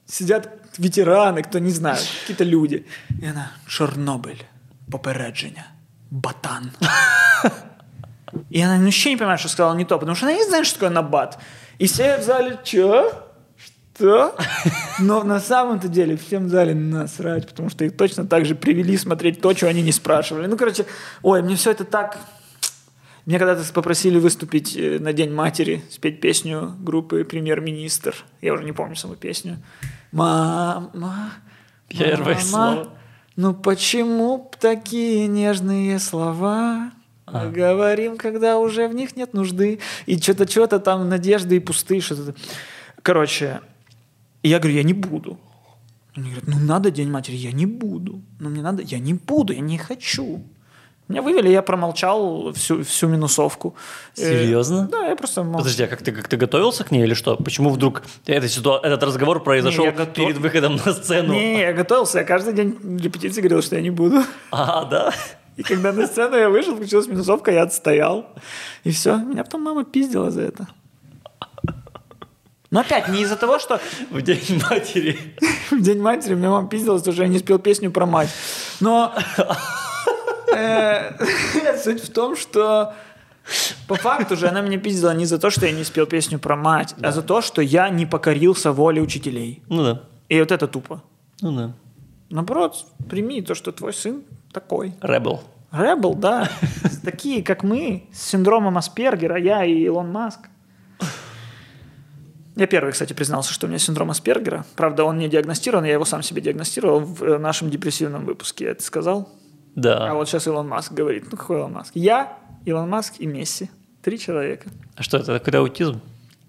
Сидят ветераны, кто не знает, какие-то люди. И она «Чорнобиль, попередження, батан». И она вообще не понимает, что сказала не то, потому что она не знает, что такое набат. И все в зале, что? Что? Но на самом-то деле всем в зале насрать, потому что их точно так же привели смотреть то, чего они не спрашивали. Ну, короче, ой, мне все это так... Мне когда-то попросили выступить э, на День матери, спеть песню группы «Премьер-министр». Я уже не помню саму песню. Мама, Первое слово. Ну почему такие нежные слова? А. Говорим, когда уже в них нет нужды. И что-то, что-то там надежды и пустые что-то. Короче, я говорю, я не буду. Они говорят, ну надо День матери. Я не буду. Ну мне надо, я не буду, я не хочу. Меня вывели, я промолчал всю, всю минусовку. Э, Серьезно? Э, да, я просто молчал. Подожди, а как ты, как ты готовился к ней или что? Почему вдруг эта ситуа- этот разговор произошел не, готов... перед выходом на сцену? Не, я готовился, я каждый день репетиции говорил, что я не буду. А, да? И когда на сцену я вышел, включилась минусовка, я отстоял. И все. Меня потом мама пиздила за это. Но опять не из-за того, что... В День матери. В День матери меня мама пиздила, что я не спел песню про мать. Но... Э, суть в том, что по факту же она меня пиздила не за то, что я не спел песню про мать, а за то, что я не покорился воле учителей. Ну да. И вот это тупо. Ну да. Наоборот, прими то, что твой сын такой. Ребел. Ребел, да. Такие, как мы, с синдромом Аспергера, я и Илон Маск. Я первый, кстати, признался, что у меня синдром Аспергера. Правда, он не диагностирован, я его сам себе диагностировал в э, нашем депрессивном выпуске. Я это сказал? Да. А вот сейчас Илон Маск говорит. Ну, какой Илон Маск? Я, Илон Маск и Месси. Три человека. А что, это какой-то аутизм?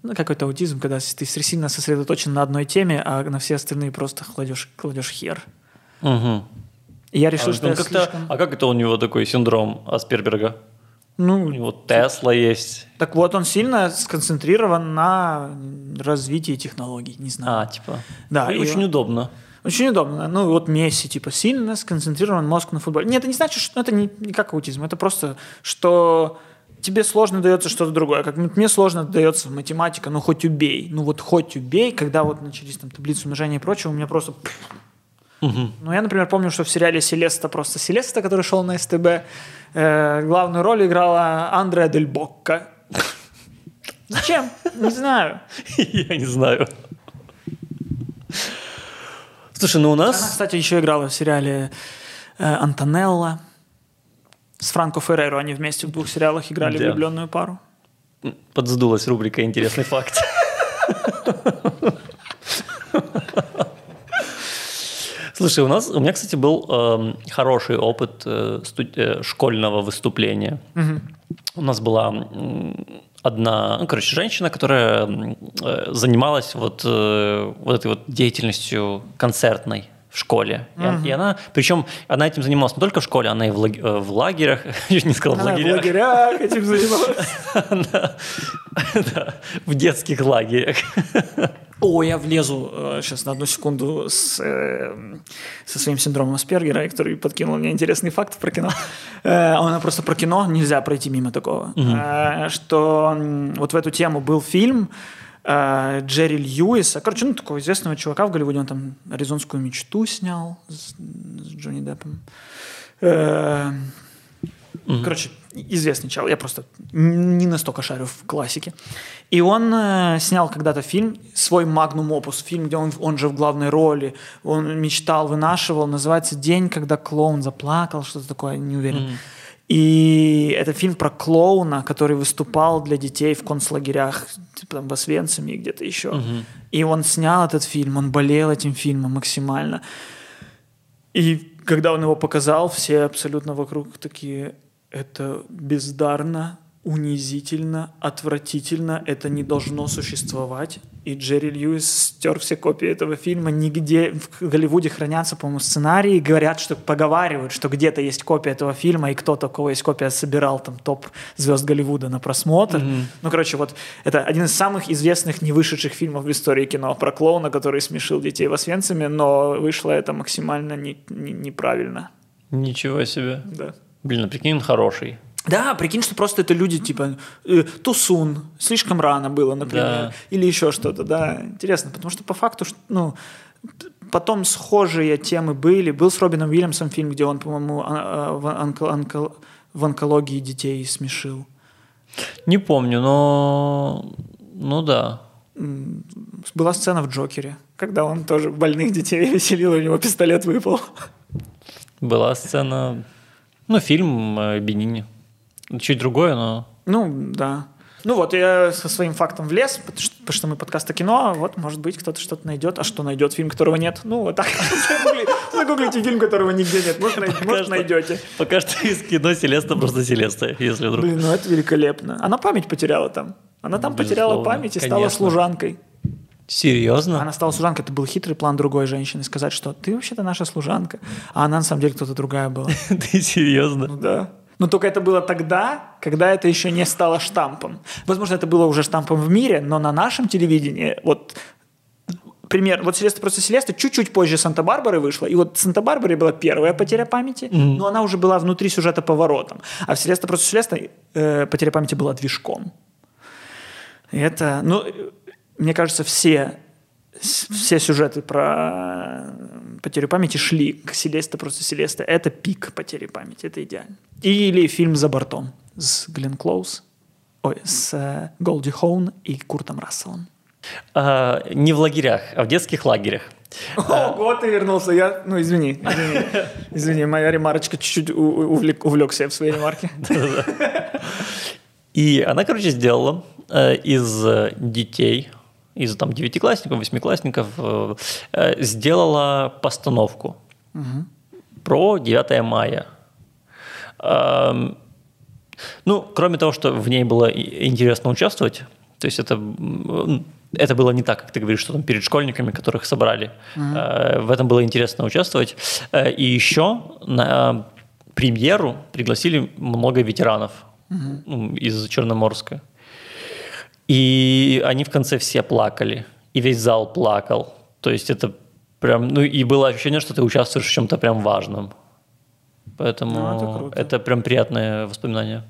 ну, какой-то аутизм, когда ты сильно сосредоточен на одной теме, а на все остальные просто кладешь, кладешь хер. Угу. И я решил, А, что я как-то- слишком... а как это у него такой синдром Асперберга? У Ну, него Тесла есть. так вот, он сильно сконцентрирован на развитии технологий, не знаю. А, типа. Да, Ну, и очень он- удобно. Очень удобно. Ну, вот Месси, типа, сильно сконцентрирован мозг на футболе. Нет, это не значит, что это не, не как аутизм. Это просто, что тебе сложно дается что-то другое. Как мне сложно дается математика, ну, хоть убей. Ну, вот хоть убей, когда вот начались там таблицы умножения и прочего, у меня просто... Мгм. Ну, я, например, помню, что в сериале «Селеста» просто «Селеста», который шел на СТБ, э, главную роль играла Андреа Дель Бокко. Зачем? Не знаю. Я не знаю. Слушай, ну у Она, нас... кстати, еще играла в сериале э, Антонелла с Франко Ферреро. Они вместе в двух сериалах играли Да. влюбленную пару. Подсдулась рубрика «Интересный факт». Слушай, у нас, у меня, кстати, был эм, хороший опыт э, студ- э, школьного выступления. У нас была одна, ну, короче, женщина, которая э, занималась вот, э, вот этой вот деятельностью концертной в школе. И он- И, она, причем она этим занималась не только в школе, она и в, лаг- э, в лагерях, чуть не сказал в Она в лагерях, лагерях этим занималась. В детских лагерях. О, я влезу сейчас на одну секунду с, э, со своим синдромом Аспергера, который подкинул мне интересный факт про кино. Э, Она просто про кино, нельзя пройти мимо такого. Э, Что вот в эту тему был фильм э, Джерри Льюиса, короче, ну, такого известного чувака в Голливуде, он там «Аризонскую мечту» снял с, с Джонни Деппом. Э, Короче, известный чел, я просто не настолько шарю в классике. И он э, снял когда-то фильм, свой магнум опус, фильм, где он, он же в главной роли, он мечтал, вынашивал, называется «День, когда клоун заплакал», что-то такое, не уверен. И это фильм про клоуна, который выступал для детей в концлагерях, типа там в Освенциме и где-то еще. И он снял этот фильм, он болел этим фильмом максимально. И когда он его показал, все абсолютно вокруг такие, это бездарно, унизительно, отвратительно, это не должно существовать. И Джерри Льюис стер все копии этого фильма. Нигде в Голливуде хранятся, по-моему, сценарии, говорят, что поговаривают, что где-то есть копия этого фильма, и кто-то, у кого есть копия, собирал там топ звезд Голливуда на просмотр. Ну, короче, вот это один из самых известных не вышедших фильмов в истории кино про клоуна, который смешил детей в Освенциме, но вышло это максимально не- не- неправильно. Ничего себе. Да. Блин, а прикинь, он хороший. Да, прикинь, что просто это люди типа э, тусун, слишком рано было, например, Да. или еще что-то, да, интересно, потому что по факту, ну, потом схожие темы были, был с Робином Уильямсом фильм, где он, по-моему, а- а, в, онко- онко- в онкологии детей смешил. Не помню, но... Ну да. Была сцена в Джокере, когда он тоже больных детей веселил, у него пистолет выпал. Была сцена... Ну, фильм э, Бенини. Чуть другое, но... Ну, да. Ну вот, я со своим фактом влез, потому что, мы подкаст о кино, вот, может быть, кто-то что-то найдет, а что найдет? Фильм, которого нет? Ну, вот так. Загугли- Загуглите фильм, которого нигде нет, может, найдете. Пока что из кино Селеста просто Селеста, если вдруг. Блин, ну это великолепно. Она память потеряла там. Она там потеряла Безусловно, память и стала служанкой. Серьезно? Она стала служанкой, это был хитрый план другой женщины, сказать, что ты вообще-то наша служанка, а она на самом деле кто-то другая была. Ты серьезно? Ну да. Но только это было тогда, когда это еще не стало штампом. Возможно, это было уже штампом в мире, но на нашем телевидении вот пример, вот Селеста просто Селеста чуть-чуть позже Санта-Барбары вышла, и вот в Санта-Барбаре была первая потеря памяти, но она уже была внутри сюжета поворотом, а в Селеста просто Селеста э, потеря памяти была движком. И это, ну, мне кажется, все все сюжеты про э, потерю памяти шли к Селеста, просто Селеста. Это пик потери памяти, это идеально. Или фильм «За бортом» с Глен Клоуз, ой, с э, Голди Хоун и Куртом Расселом. А, не в лагерях, а в детских лагерях. Ого, ты вернулся. Я, ну, извини, извини, извини, моя ремарочка чуть-чуть увлек, увлекся в своей ремарке. И она, короче, сделала э, из детей, из там девятиклассников, восьмиклассников, э, э, сделала постановку про 9 мая. Эм, ну, кроме того, что в ней было интересно участвовать, То есть это, м, это было не так, как ты говоришь, что там перед школьниками, которых собрали. Э, В этом было интересно участвовать. Э, И еще на премьеру пригласили много ветеранов ну, из Черноморска. И они в конце все плакали. И весь зал плакал. То есть это прям... Ну и было ощущение, что ты участвуешь в чем-то прям важном. Поэтому Ну, это круто. это прям приятное воспоминание.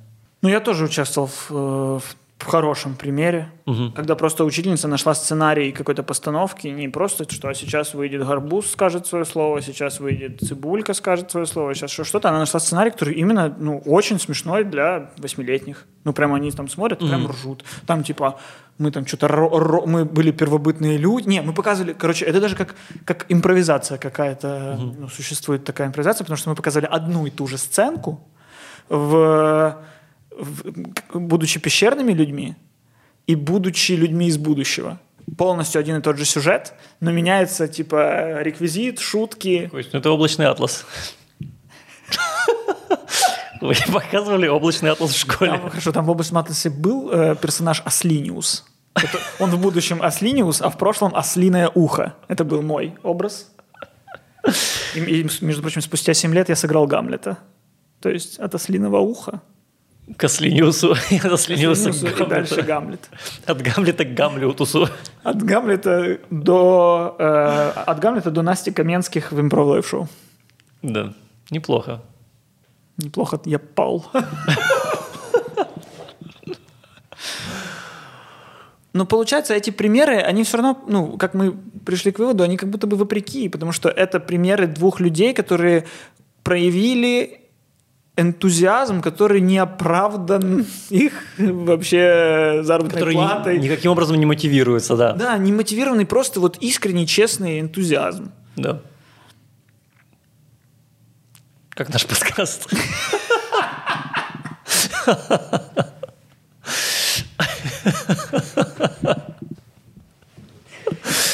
Ну, я тоже участвовал в, э, в- в хорошем примере, Мгм. когда просто учительница нашла сценарий какой-то постановки, не просто, что а сейчас выйдет гарбуз, скажет свое слово, сейчас выйдет цибулька, скажет свое слово, сейчас что- что-то. Она нашла сценарий, который именно, ну, очень смешной для восьмилетних. Ну, прям они там смотрят, прям ржут. Там, типа, мы там что-то, мы были первобытные люди. Не, мы показывали, короче, это даже как, как импровизация какая-то, ну, существует такая импровизация, потому что мы показали одну и ту же сценку в будучи пещерными людьми и будучи людьми из будущего. Полностью один и тот же сюжет, но меняется типа реквизит, шутки. То есть, ну, это облачный атлас. Вы показывали облачный атлас в школе? Там, хорошо, там в области Атласе был э, персонаж Аслиниус. Это- он в будущем Аслиниус, а в прошлом Ослиное ухо. Это был мой образ. И, и, между прочим, спустя 7 лет я сыграл Гамлета. То есть от Ослиного уха К. От к и дальше. Гамлет. От Гамлета к Гамлютусу. От Гамлета до э, от Гамлета до Насти Каменских в Improv Live Show. Да, неплохо. Неплохо я пал. Но получается, эти примеры, они все равно, ну, как мы пришли к выводу, они как будто бы вопреки, потому что это примеры двух людей, которые проявили энтузиазм, который не оправдан их вообще заработной Который платой. ни- никаким образом не мотивируется, да. Да, не мотивированный, просто вот искренний, честный энтузиазм. Да. Как наш подкаст.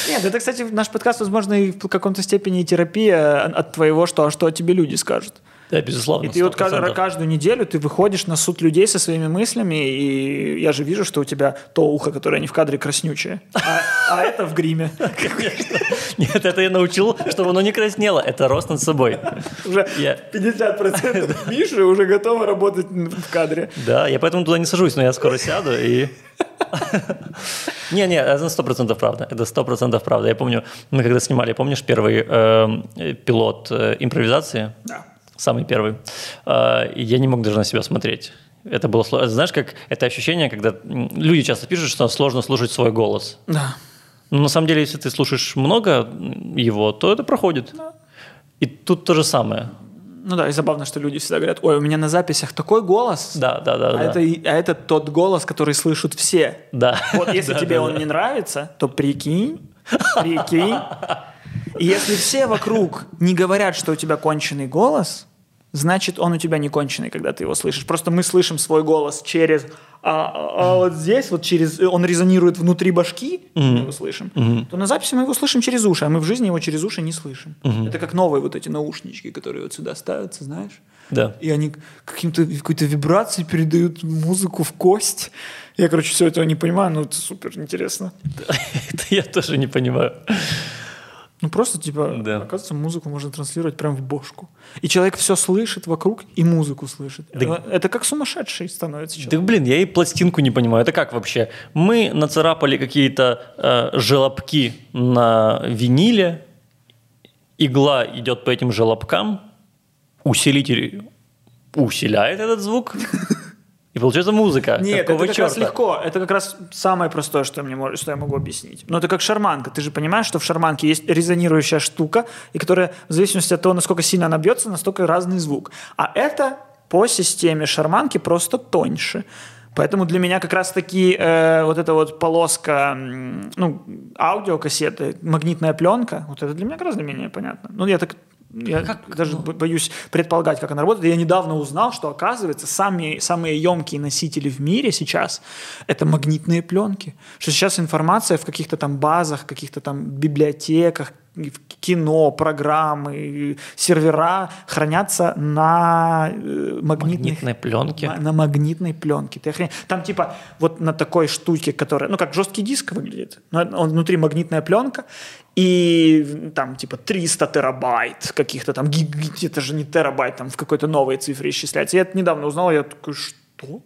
Нет, это, кстати, наш подкаст, возможно, и в каком-то степени терапия от твоего, что, а что о тебе люди скажут. Да, безусловно. И ты вот каждую, 100%. каждую неделю ты выходишь на суд людей со своими мыслями, и я же вижу, что у тебя то ухо, которое не в кадре, краснючее, а, а это в гриме. Конечно. Нет, это я научил, чтобы оно не краснело. Это рост над собой. Уже Я- 50% Миши уже готовы работать в кадре. Да, я поэтому туда не сажусь, но я скоро сяду и... Не-не, это сто процентов правда. Это сто процентов правда. Я помню, мы когда снимали, помнишь, первый эм, пилот э, импровизации? Да. Самый первый. И я не мог даже на себя смотреть. Это было сложно. Знаешь, как это ощущение, когда люди часто пишут, что сложно слушать свой голос. Да. Но на самом деле, если ты слушаешь много его, то это проходит. И тут то же самое. Ну да, и забавно, что люди всегда говорят, ой, у меня на записях такой голос, Да, да, да. а, да. это, а это тот голос, который слышат все. Да. Вот если Да, тебе да, он да. не нравится, то прикинь, прикинь. И если все вокруг не говорят, что у тебя конченый голос, значит, он у тебя не конченый, когда ты его слышишь. Просто мы слышим свой голос через... А, а- а вот здесь, вот через... Он резонирует внутри башки, мы его слышим. То на записи мы его слышим через уши, а мы в жизни его через уши не слышим. Это как новые вот эти наушнички, которые вот сюда ставятся, знаешь? Да. И они каким-то какой-то вибрацией передают музыку в кость. Я, короче, все этого не понимаю, но это супер интересно. Это я тоже не понимаю. Ну просто типа, Да. оказывается, музыку можно транслировать прямо в бошку. И человек все слышит вокруг и музыку слышит. Да. Это как сумасшедший становится человек. Да блин, я и пластинку не понимаю. Это как вообще? Мы нацарапали какие-то э, желобки на виниле, игла идет по этим желобкам, усилитель усиляет этот звук, и получается музыка. Нет, Какого это как раз черта? легко. Это как раз самое простое, что, мне, мож- что я могу объяснить. Но это как шарманка. Ты же понимаешь, что в шарманке есть резонирующая штука, и которая в зависимости от того, насколько сильно она бьется, настолько разный звук. А это по системе шарманки просто тоньше. Поэтому для меня как раз-таки э, вот эта вот полоска, ну, аудиокассеты, магнитная пленка, вот это для меня гораздо менее понятно. Ну, я так Я даже бо- боюсь предполагать, как она работает. Я недавно узнал, что, оказывается, самые, самые емкие носители в мире сейчас – это магнитные пленки. Что сейчас информация в каких-то там базах, каких-то там библиотеках, в кино, программы, сервера хранятся на э, магнитных Магнитной пленки. Ма- на магнитной пленке. Ты охрен- Там типа вот на такой штуке, которая, ну как жесткий диск выглядит, но он внутри магнитная пленка, и там типа 300 терабайт каких-то там, гиг- это же не терабайт, там в какой-то новой цифре исчисляется. Я это недавно узнал, я такой, что?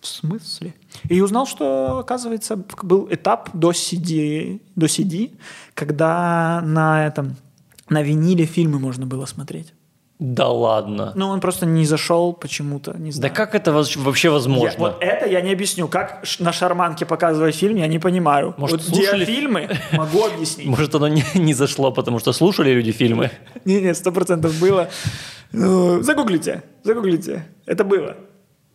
В смысле? И узнал, что, оказывается, был этап до CD, до CD когда на этом на виниле фильмы можно было смотреть. Да ладно. Но он просто не зашел почему-то, не Да знаю. как это вообще Я- возможно? вот это я не объясню. Как на шарманке показывать фильм, я не понимаю. Может, вот слушали- диафильмы могу объяснить. Может, оно не, не зашло, потому что слушали люди фильмы? Не, нет, сто процентов было. Ну, загуглите, загуглите. Это было.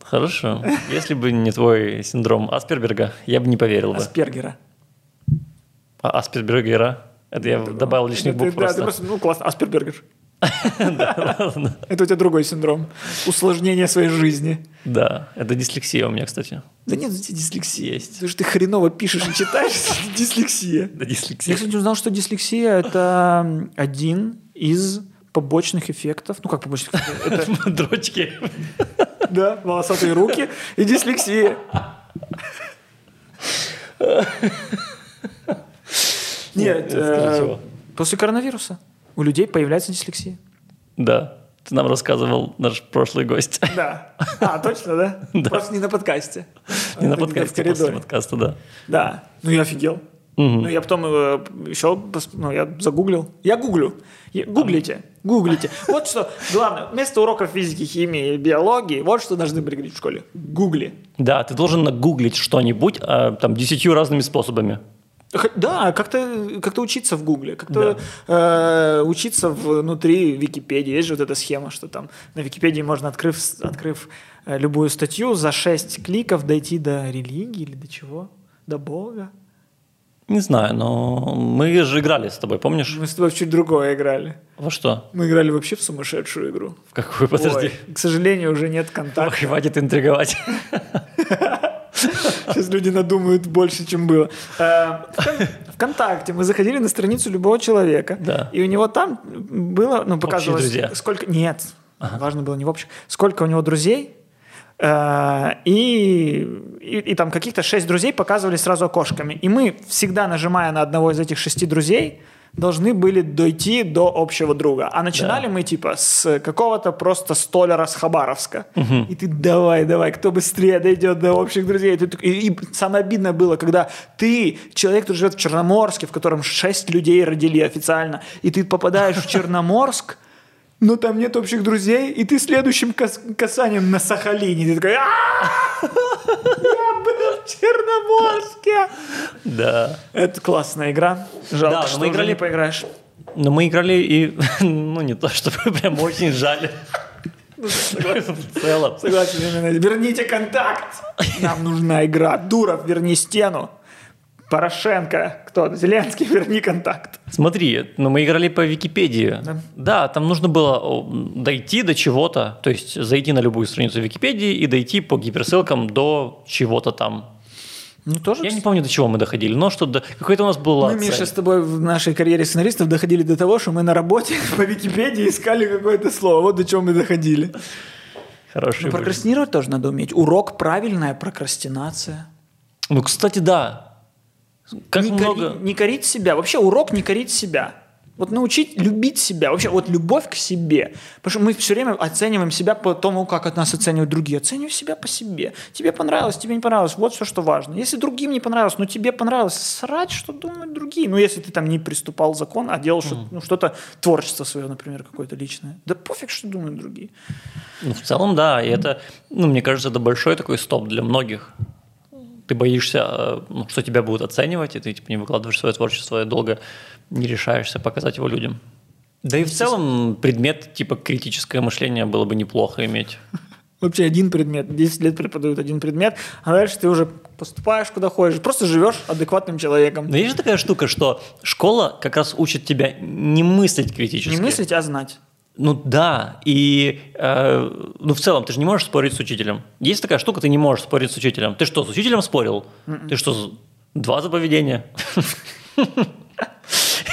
Хорошо. Если бы не твой синдром Асперберга, я бы не поверил бы. Аспергера. А Аспергера? Это я добавил лишних букв да, ты просто. просто, ну, классно, Аспергер. Это у тебя другой синдром. Усложнение своей жизни. Да, это дислексия у меня, кстати. Да нет, у тебя дислексия. Есть. Потому что ты хреново пишешь и читаешь, дислексия. Да, Я, дислексия. кстати, узнал, что дислексия – это один из побочных эффектов. Ну, как побочных эффектов? Это Дрочки. Да, волосатые руки и дислексия. Нет, э, после коронавируса у людей появляется дислексия. Да, ты нам рассказывал наш прошлый гость. Да. А, точно, да? Да. Просто не на подкасте. Не на подкасте, после подкаста, да. Да. Ну, я офигел. Мгм. Ну, я потом э, еще, ну, я загуглил. Я гуглю. Я- Гуглите, гуглите. Вот что, главное, вместо уроков физики, химии и биологии, вот что должны были говорить в школе. Гугли. Да, ты должен нагуглить что-нибудь а, там десятью разными способами. Да, как-то как учиться в Гугле, как-то э, учиться внутри Википедии. Есть же вот эта схема, что там на Википедии можно, открыв, открыв э, любую статью, за 6 кликов дойти до религии или до чего? До Бога. Не знаю, но мы же играли с тобой, помнишь? Мы с тобой в чуть другое играли. Во что? Мы играли вообще в сумасшедшую игру. В какую? Подожди. Ой, к сожалению, уже нет контакта. Хватит интриговать. Сейчас люди надумают больше, чем было. Э, Вкон- Вконтакте мы заходили на страницу любого человека, Да. и у него там было, ну, показывалось, сколько... Нет, важно было не в общем. Сколько у него друзей, э, и, и, и там каких-то шесть друзей показывали сразу окошками. И мы, всегда нажимая на одного из этих шести друзей, должны были дойти до общего друга. А начинали мы типа с какого-то просто столяра с Хабаровска. И ты давай, давай, кто быстрее дойдет до общих друзей. И, и- и самое обидное было, когда ты, человек, который живет в Черноморске, в котором шесть людей родили официально, и ты попадаешь в Черноморск, но там нет общих друзей, и ты следующим кас- касанием на Сахалине. Ты такой, «А, я был в Черноморске. Да. Это классная игра. Жалко, Да, что мы играли- не поиграешь. Но мы играли и, ну, не то, чтобы прям очень жаль. В целом. Согласен. Верните контакт. Нам нужна игра. Дуров, верни стену. Порошенко, кто? Зеленский, верни контакт. Смотри, ну мы играли по Википедии. Да. Да. там нужно было дойти до чего-то, то есть зайти на любую страницу Википедии и дойти по гиперссылкам до чего-то там. Ну, тоже, Я не помню, до чего мы доходили, но что до... какой-то у нас была Мы, цель. Миша, с тобой в нашей карьере сценаристов доходили до того, что мы на работе по Википедии искали какое-то слово. Вот до чего мы доходили. Хороший Ну, прокрастинировать тоже надо уметь. Урок правильная прокрастинация. Ну, кстати, да. Как не, много... кори- не корить себя. Вообще урок не корить себя. Вот научить любить себя. Вообще вот любовь к себе. Потому что мы все время оцениваем себя по тому, как от нас оценивают другие. Оценивай себя по себе. Тебе понравилось, тебе не понравилось. Вот все, что важно. Если другим не понравилось, но тебе понравилось, срать, что думают другие. Ну, если ты там не приступал закон, а делал что-то, ну, что-то, творчество свое, например, какое-то личное. Да пофиг, что думают другие. Ну, в целом, да. И это, ну, мне кажется, это большой такой стоп для многих. Ты боишься, э, ну, что тебя будут оценивать, и ты типа, не выкладываешь свое творчество, долго не решаешься показать его людям. Да и в целом предмет типа критическое мышление было бы неплохо иметь. Вообще один предмет. 10 лет преподают один предмет, а дальше ты уже поступаешь куда хочешь. Просто живешь адекватным человеком. Но есть же такая штука, что школа как раз учит тебя не мыслить критически. Не мыслить, а знать. Ну да, и э, ну в целом ты же не можешь спорить с учителем. Есть такая штука, ты не можешь спорить с учителем. Ты что, с учителем спорил? Ты что, два заповедения?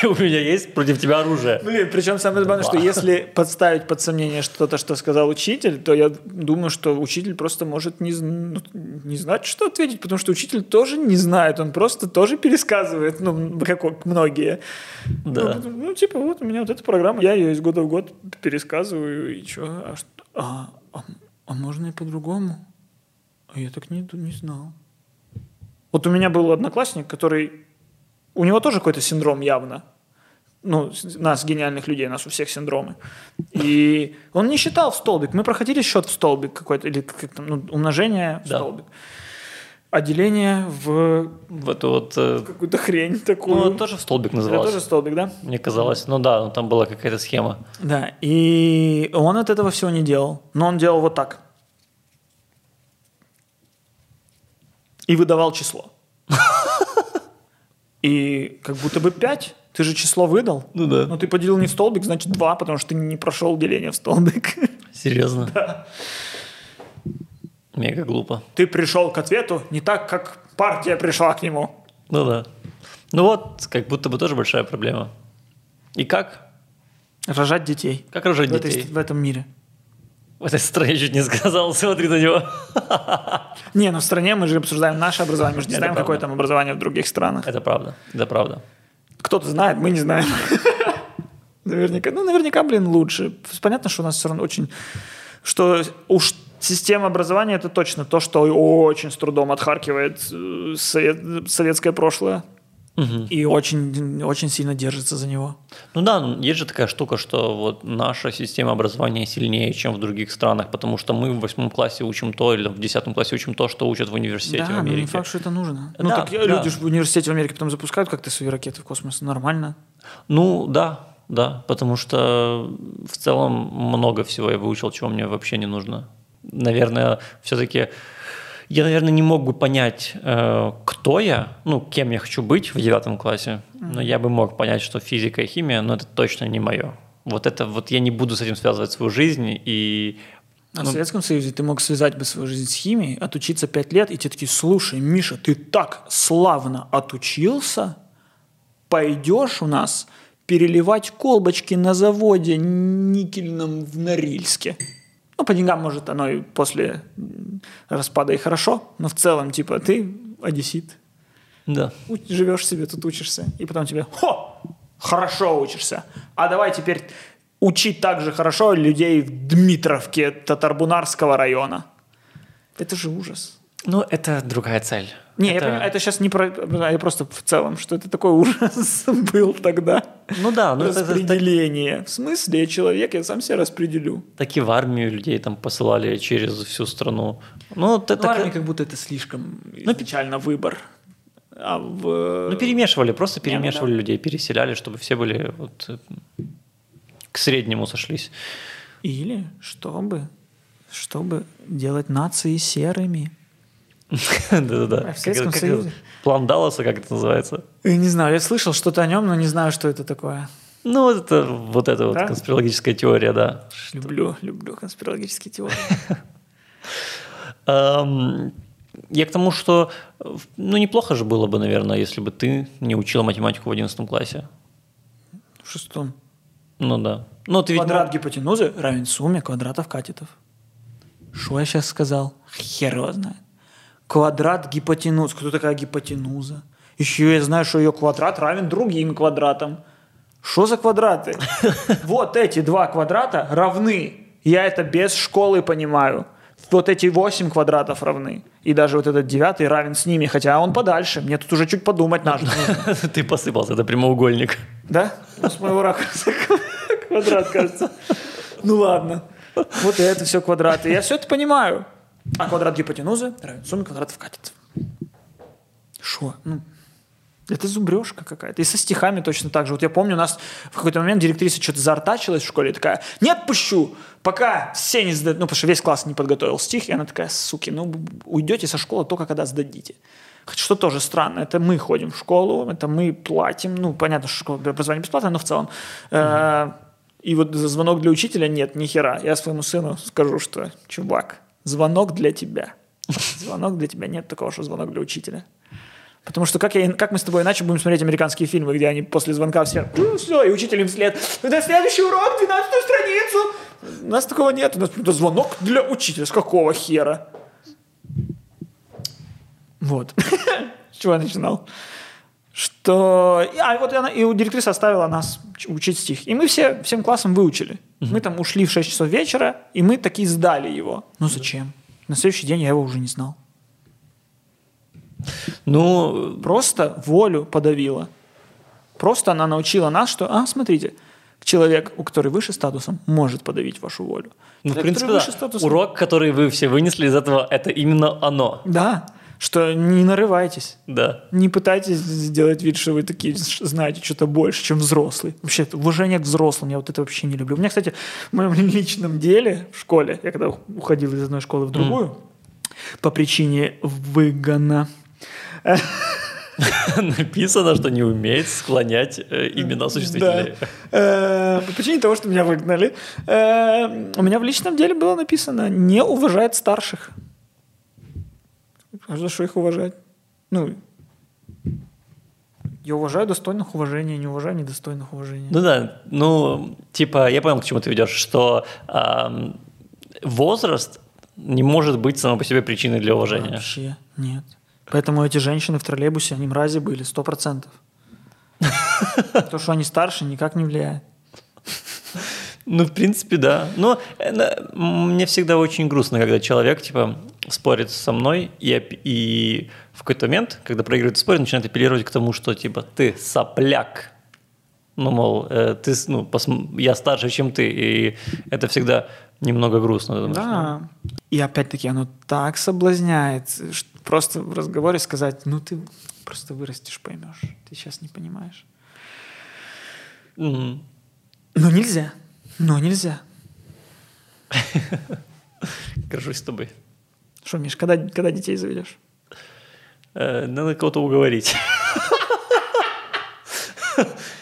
У меня есть против тебя оружие. Блин, причем самое забавное, что если подставить под сомнение что-то, что сказал учитель, то я думаю, что учитель просто может не, ну, не знать, что ответить, потому что учитель тоже не знает, он просто тоже пересказывает, ну, как многие. Да. Ну, ну, типа, вот у меня вот эта программа, я ее из года в год пересказываю, и что? А, что- а, а- а можно и по-другому? А я так не, не знал. Вот у меня был одноклассник, который... У него тоже какой-то синдром явно. Ну, нас, гениальных людей, нас у всех синдромы. И он не считал в столбик. Мы проходили счет в столбик какой-то, или как там, ну, умножение в Да. столбик. А деление в В эту вот... э, какую-то хрень такую. Ну, тоже в столбик Это назывался. тоже столбик, да? Мне казалось. Ну да, ну, там была какая-то схема. Да, и он от этого всего не делал. Но он делал вот так. И выдавал число. И как будто бы 5. Ты же число выдал. Ну да. Но ты поделил не в столбик, значит 2, потому что ты не прошел деление в столбик. Серьезно? Мега глупо. Ты пришел к ответу не так, как партия пришла к нему. Ну да. Ну вот, как будто бы тоже большая проблема. И как? Рожать детей. Как рожать в, этой- детей? в этом мире. В этой стране чуть не сказал, смотри на него. Не, ну в стране мы же обсуждаем наше образование, мы же не Это знаем, какое там образование в других странах. Это правда, это правда. Кто-то знает, мы не знаем. Наверняка, ну, наверняка, блин, лучше. Понятно, что у нас все равно очень... Что уж система образования – это точно то, что очень с трудом отхаркивает э, совет- советское прошлое. И очень, очень сильно держится за него. Ну да, ну, есть же такая штука, что вот наша система образования сильнее, чем в других странах, потому что мы в восьмом классе учим то, или в десятом классе учим то, что учат в университете в да, но Америке. не факт, что это нужно. Ну, Да, так да. люди в университете в Америке потом запускают как-то свои ракеты в космос. Нормально. Ну да, да, потому что в целом много всего я выучил, чего мне вообще не нужно. Наверное, все-таки я, наверное, не мог бы понять, э, кто я, ну, кем я хочу быть в девятом классе, но я бы мог понять, что физика и химия, но это точно не мое. Вот это вот я не буду с этим связывать свою жизнь и А Ну, в Советском Союзе ты мог связать бы свою жизнь с химией, отучиться пять лет, и тебе такие, слушай, Миша, ты так славно отучился, пойдешь у нас переливать колбочки на заводе никельном в Норильске. Ну, по деньгам, может, оно и после распада и хорошо, но в целом, типа, ты одессит, да. живешь себе, тут учишься, и потом тебе, хо, хорошо учишься, а давай теперь учить так же хорошо людей в Дмитровке Татарбунарского района. Это же ужас. Ну, это другая цель. Не, я это... понимаю, это сейчас не про... Я просто в целом, что это такой ужас был тогда. Ну да, ну это, это так- Распределение. В смысле, я человек, я сам себя распределю. так и в армию людей там посылали через всю страну. Ну, это В армии как- как будто это слишком изначально выбор. А в... Ну, перемешивали, просто Не, ну перемешивали да. людей, переселяли, чтобы все были вот э, к среднему сошлись. Или чтобы, чтобы делать нации серыми. Да-да-да. А в Советском Как- Союзе? План Далласа, как это называется? Я не знаю, я слышал что-то о нем, но не знаю, что это такое. Ну, вот это вот эта вот конспирологическая теория, да. Люблю, люблю конспирологические теории. Я к тому, что ну, неплохо же было бы, наверное, если бы ты не учил математику в 11 классе. В шестом. Ну да. Ну, ты ведь Квадрат гипотенузы равен сумме квадратов катетов. Что я сейчас сказал? Хер его знает. Квадрат гипотенуз. Кто такая гипотенуза? Еще я знаю, что ее квадрат равен другим квадратам. Что за квадраты? Вот эти два квадрата равны. Я это без школы понимаю. Вот эти 8 квадратов равны. И даже вот этот девятый равен с ними, хотя он подальше. Мне тут уже чуть подумать надо. ты посыпался, это прямоугольник. Да? Ну, с моего ракурса квадрат, кажется. Ну ладно. Вот это все квадраты. Я все это понимаю. А квадрат гипотенузы равен сумме квадратов катетов. Шо? Ну, Это зубрежка какая-то. И со стихами точно так же. Вот я помню, у нас в какой-то момент директриса что-то заортачилась в школе и такая, не отпущу, пока все не сдадут. Ну, потому что весь класс не подготовил стих. И она такая, суки, ну, уйдете со школы только когда сдадите. Что тоже странно, это мы ходим в школу, это мы платим, ну, понятно, что школа образование бесплатное, но в целом. Mm-hmm. И вот звонок для учителя нет, ни хера. Я своему сыну скажу, что, чувак, звонок для тебя. Звонок для тебя. Нет такого, что звонок для учителя. Потому что как, я, как мы с тобой иначе будем смотреть американские фильмы, где они после звонка все, ну, все, и учитель им вслед, на следующий урок, 12 страницу. У нас такого нет. У нас это звонок для учителя. С какого хера? Вот. С чего я начинал? Что... А вот она, и у директрисы оставила нас учить стих. И мы все всем классом выучили. Мы там ушли в 6 часов вечера, и мы таки сдали его. Ну зачем? На следующий день я его уже не знал. Ну, просто волю подавила. Просто она научила нас, что, а, смотрите, человек, у который выше статусом, может подавить вашу волю. Ну, человек, в принципе, да. статусом... урок, который вы все вынесли из этого, это именно оно. Да, что не нарывайтесь. Да. Не пытайтесь сделать вид, что вы такие знаете что-то больше, чем взрослый. Вообще, уважение к взрослым, я вот это вообще не люблю. У меня, кстати, в моем личном деле в школе, я когда уходил из одной школы в другую, mm. по причине выгона, Написано, что не умеет склонять э, имена существительные. Э, по причине того, что меня выгнали. Э, у меня в личном деле было написано «не уважает старших». А за что их уважать? Ну, я уважаю достойных уважения, не уважаю недостойных уважения. Ну да, ну, типа, я понял, к чему ты ведешь, что э, возраст не может быть само по себе причиной для уважения. Вообще нет. Поэтому эти женщины в троллейбусе, они мрази были, сто процентов. То, что они старше, никак не влияет. Ну, в принципе, да. Но э, мне всегда очень грустно, когда человек, типа, спорит со мной, и, и в какой-то момент, когда проигрывает спор, начинает апеллировать к тому, что, типа, ты сопляк. Ну, мол, э, ты, ну, пос... я старше, чем ты, и это всегда немного грустно. Думаю, да. Что... И опять-таки оно так соблазняет, что просто в разговоре сказать, ну ты просто вырастешь, поймешь. Ты сейчас не понимаешь. Mm-hmm. Но нельзя. Но нельзя. Горжусь с тобой. Что, Миш, когда, когда детей заведешь? Э, надо кого-то уговорить.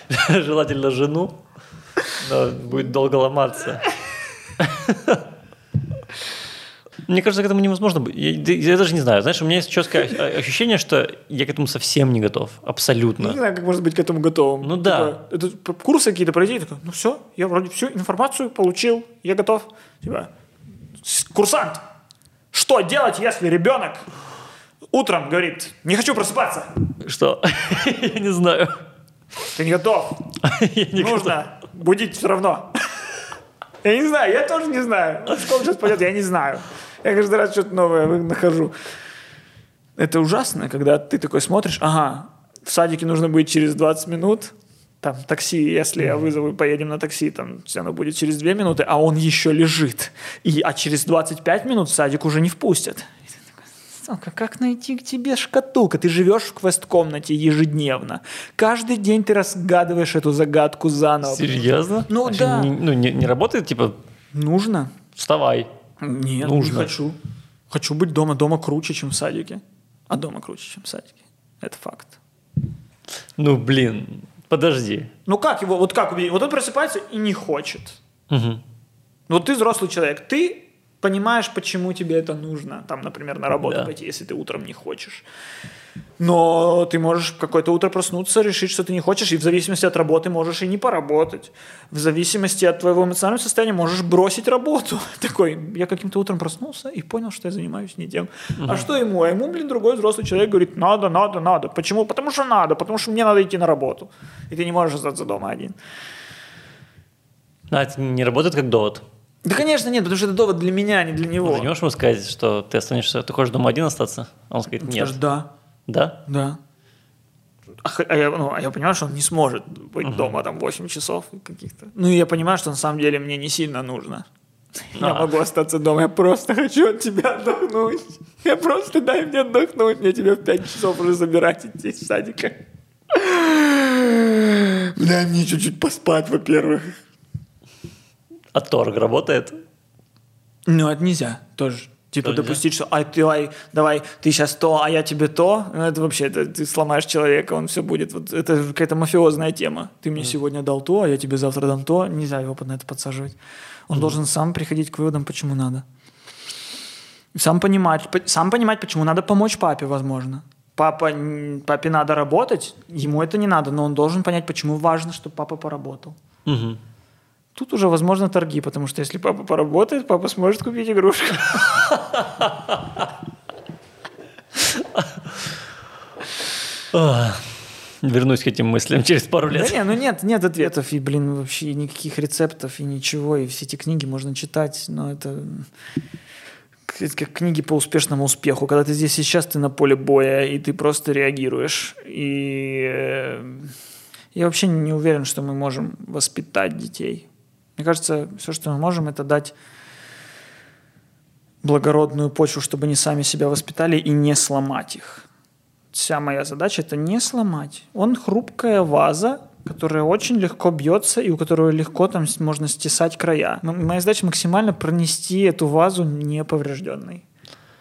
Желательно жену. Но будет долго ломаться. Мне кажется, к этому невозможно Я, я даже не знаю. Знаешь, у меня есть четкое ощущение, что я к этому совсем не готов. Абсолютно. Не знаю, как может быть к этому готовым. Ну да. Типа, это курсы какие-то пройти, такой, ну все, я вроде всю информацию получил, я готов. Типа, курсант, что делать, если ребенок утром говорит, не хочу просыпаться? Что? я не знаю. Ты не готов. Нужно будить все равно. Я не знаю, я тоже не знаю. Сколько сейчас пойдет, я не знаю. Я каждый раз что-то новое нахожу. Это ужасно, когда ты такой смотришь, ага, в садике нужно быть через 20 минут, там такси, если я вызову, поедем на такси, там оно будет через 2 минуты, а он еще лежит. И, а через 25 минут в садик уже не впустят. Сука, как найти к тебе шкатулка? Ты живешь в квест-комнате ежедневно. Каждый день ты разгадываешь эту загадку заново. Серьезно? Ну а да. Не, ну не, не работает, типа... Нужно. Вставай. Нет, Нужно. не хочу. Хочу быть дома. Дома круче, чем в садике. А дома круче, чем в садике. Это факт. Ну, блин, подожди. Ну как его, вот как Вот он просыпается и не хочет. Угу. Вот ты взрослый человек, ты понимаешь, почему тебе это нужно, там, например, на работу да. пойти, если ты утром не хочешь. Но ты можешь какое-то утро проснуться, решить, что ты не хочешь, и в зависимости от работы можешь и не поработать. В зависимости от твоего эмоционального состояния можешь бросить работу. Такой, я каким-то утром проснулся и понял, что я занимаюсь не тем. Угу. А что ему? А ему, блин, другой взрослый человек говорит, надо, надо, надо. Почему? Потому что надо, потому что мне надо идти на работу. И ты не можешь остаться дома один. А это не работает как довод? Да, конечно, нет, потому что это довод для меня, а не для него. Ну, ты не можешь ему сказать, что ты останешься, ты хочешь дома один остаться? А он скажет, нет. Скажешь, да. Да? Да. А, а, я, ну, а я понимаю, что он не сможет быть угу. дома там 8 часов каких-то. Ну, и я понимаю, что на самом деле мне не сильно нужно. А. Я могу остаться дома, я просто хочу от тебя отдохнуть. Я просто дай мне отдохнуть, мне тебя в 5 часов уже забирать идти из садика. Дай мне чуть-чуть поспать, во-первых. А торг работает? Ну, это нельзя тоже. Типа допустить, что а, давай, давай, ты сейчас то, а я тебе то. Ну, это вообще, это, ты сломаешь человека, он все будет. Вот, это какая-то мафиозная тема. Ты мне сегодня дал то, а я тебе завтра дам то. Нельзя его под на это подсаживать. Он должен сам приходить к выводам, почему надо. Сам понимать, по- сам понимать, почему надо помочь папе, возможно. Папа, папе надо работать, ему это не надо, но он должен понять, почему важно, чтобы папа поработал. Мгм. Тут уже возможно торги, потому что если папа поработает, папа сможет купить игрушку. Вернусь к этим мыслям через пару Да лет. не, ну нет, нет ответов, и, блин, вообще никаких рецептов, и ничего, и все эти книги можно читать, но это как книги по успешному успеху. Когда ты здесь сейчас, ты на поле боя, и ты просто реагируешь. И э, я вообще не уверен, что мы можем воспитать детей. Мне кажется, все, что мы можем, это дать благородную почву, чтобы они сами себя воспитали и не сломать их. Вся моя задача – это не сломать. Он хрупкая ваза, которая очень легко бьется и у которой легко там можно стесать края. Моя задача максимально пронести эту вазу неповрежденной.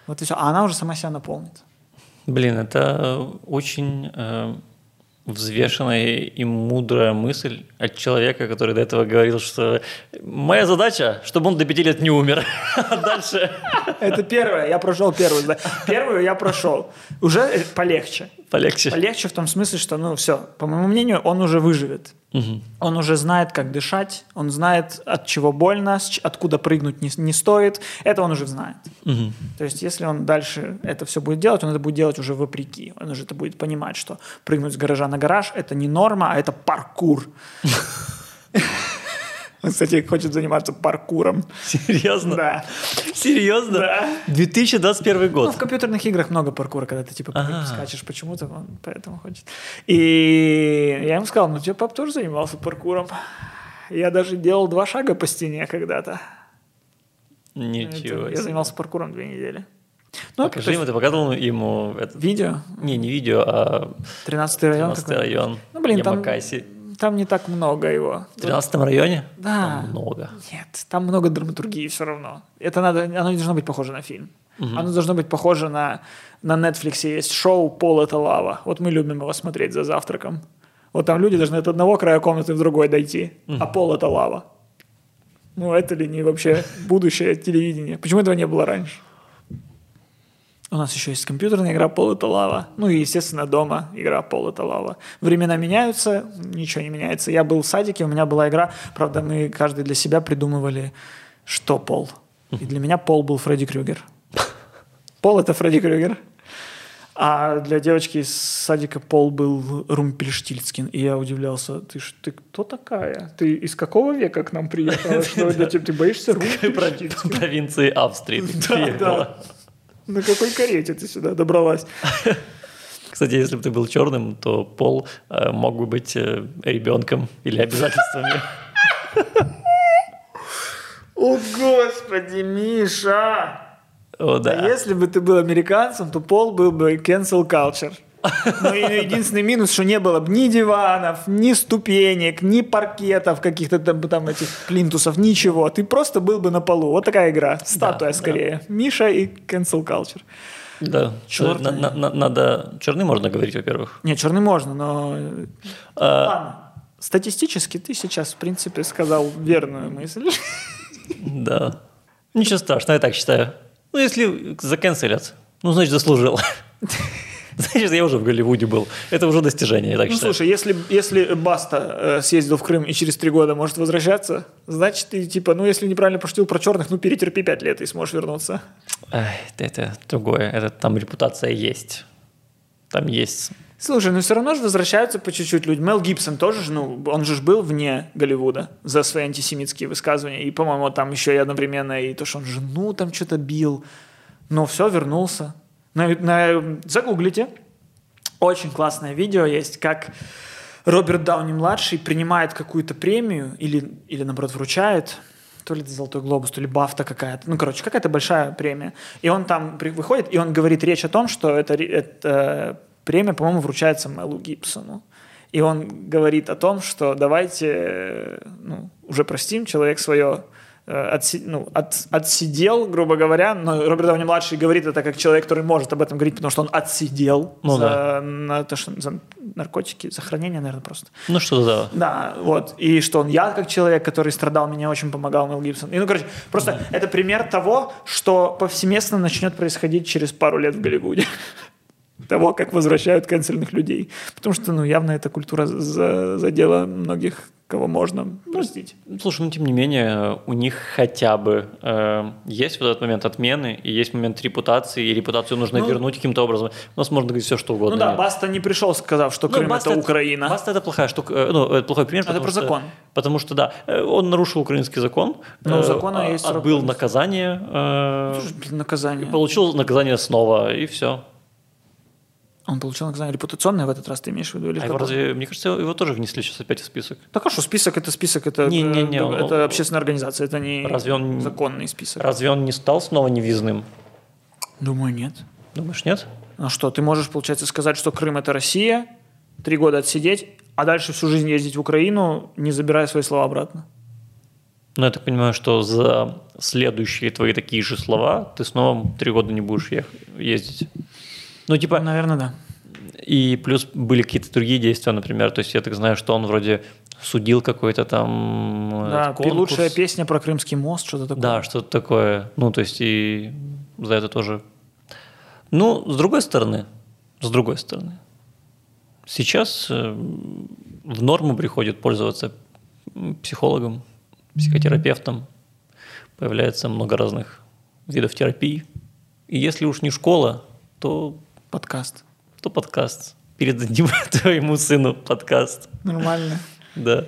Вот и все. А она уже сама себя наполнит. Блин, это очень э, взвешенная и мудрая мысль от человека, который до этого говорил, что моя задача, чтобы он до пяти лет не умер. Дальше Это первое. Я прошел первую. Первую я прошел. Уже полегче. Полегче. Полегче в том смысле, что, ну, все, по моему мнению, он уже выживет. Мгм. Он уже знает, как дышать, он знает, от чего больно, откуда прыгнуть не, не стоит. Это он уже знает. Мгм. То есть, если он дальше это все будет делать, он это будет делать уже вопреки. Он уже это будет понимать, что прыгнуть с гаража на гараж – это не норма, а это паркур. Он, кстати, хочет заниматься паркуром. Серьезно? Да. Серьезно? Да. 2021 Ну, год. в компьютерных играх много паркура, когда ты типа Ага. скачешь почему-то, он поэтому хочет. И я ему сказал, ну, тебе пап тоже занимался паркуром. Я даже делал два шага по стене когда-то. Ничего Это- Я занимался паркуром две недели. Ну, Покажи ему, ты показывал ему это, видео, не, не видео, а 13 район. 13 какой-то. район. Ну, блин, Ямакаси. там не так много его. В 13 районе? Да. Там много. Нет, там много драматургии все равно. Это надо, оно не должно быть похоже на фильм. Оно должно быть похоже на, на Netflix есть шоу «Пол – это лава». Вот мы любим его смотреть за завтраком. Вот там люди должны от одного края комнаты в другой дойти, а пол – это лава. Ну, это ли не вообще будущее телевидения? Почему этого не было раньше? У нас еще есть компьютерная игра «Пол – это лава». Ну и, естественно, дома игра «Пол – это лава». Времена меняются, ничего не меняется. Я был в садике, у меня была игра, правда, мы каждый для себя придумывали, что пол. И для меня пол был Фредди Крюгер. Пол – это Фредди Крюгер. А для девочки из садика пол был Румпельштильцкин. И я удивлялся, ты, ж- ты кто такая? Ты из какого века к нам приехала? Что для тебя? Ты боишься Румпельштильцкина? Провинции Австрии. Да, да. На какой карете ты сюда добралась? Кстати, если бы ты был черным, то Пол э, мог бы быть э, ребенком или обязательствами. О, господи, Миша! О, А да. если бы ты был американцем, то Пол был бы cancel culture. Но и единственный минус, что не было бы ни диванов, ни ступенек, ни паркетов, каких-то там, там этих плинтусов, ничего. Ты просто был бы на полу. Вот такая игра. Статуя да. скорее. Миша и cancel culture. Да. Чёрный. На- на- на- Надо... Черный можно говорить, во-первых. Не, черный можно, но... А, Ладно. Статистически ты сейчас, в принципе, сказал верную мысль. Да. Ничего страшного, я так считаю. Ну, если заканцелят, ну, значит, заслужил. Значит, я уже в Голливуде был. Это уже достижение, я так Ну, считаю. слушай, если, если Баста э, съездил в Крым и через три года может возвращаться, значит, ты, типа, ну, если неправильно пошутил про черных, ну, перетерпи пять лет и сможешь вернуться. Ай, это другое. Это там репутация есть. Там есть. Слушай, ну все равно же возвращаются по чуть-чуть люди. Мел Гибсон тоже, ж, ну, он же был вне Голливуда за свои антисемитские высказывания. И, по-моему, там еще и одновременно и то, что он жену там что-то бил. Но все, вернулся. На, на- загуглите. Очень классное видео есть, как Роберт Дауни-младший принимает какую-то премию или, или наоборот, вручает, то ли «Золотой глобус», то ли «Бафта» какая-то. Ну, короче, какая-то большая премия. И он там выходит, и он говорит речь о том, что эта, ре- эта премия, по-моему, вручается Мелу Гибсону. И он говорит о том, что давайте э, ну, уже простим, человек свое э, отси- ну, от- отсидел, грубо говоря, но Роберт Дауни младший говорит это как человек, который может об этом говорить, потому что он отсидел Ну за, да. на то, что- за наркотики, за хранение, наверное, просто. Ну что да. Да, вот. И что он, я как человек, который страдал, меня очень помогал Мел Гибсон. И, ну, короче, просто это пример того, что повсеместно начнет происходить через пару лет в Голливуде. Того, как возвращают канцельных людей. Потому что, ну, явно эта культура за- задела многих, кого можно простить. Слушай, ну тем не менее, у них хотя бы э, есть вот этот момент отмены, и есть момент репутации, и репутацию нужно Ну, вернуть каким-то образом. У нас можно говорить все, что угодно. Ну да, Нет. Баста не пришел, сказав, что Ну, Крым Баста это Украина. Баста это плохая штука, э, ну, это плохой пример. Это про что- закон. Потому что, да, э, он нарушил украинский закон. Ну, у э, закона а- есть Отбыл наказание, э, Слушай, блин, наказание. получил наказание снова, и все. Он получил наказание репутационное в этот раз, ты имеешь в виду? Или А его разве, мне кажется, его тоже внесли сейчас опять в список. Так а что, список это список, это, Не-не-не, э, он- это общественная организация, это не Разве он- законный список. Разве он не стал снова невизным? Думаю, нет. Думаешь, нет? А что, ты можешь, получается, сказать, что Крым это Россия, три года отсидеть, а дальше всю жизнь ездить в Украину, не забирая свои слова обратно? Ну, я так понимаю, что за следующие твои такие же слова ты снова три года не будешь ездить. Ну, типа, Наверное, да. и плюс были какие-то другие действия, например, то есть я так знаю, что он вроде судил какой-то там э, Да, конкурс. лучшая песня про Крымский мост, что-то такое. Да, что-то такое. Ну, то есть и за это тоже. Ну, с другой стороны, с другой стороны, сейчас э, в норму приходит пользоваться психологом, психотерапевтом. Появляется много разных видов терапии. И если уж не школа, то, Подкаст. то подкаст. Передадим твоему сыну подкаст. Нормально. Да.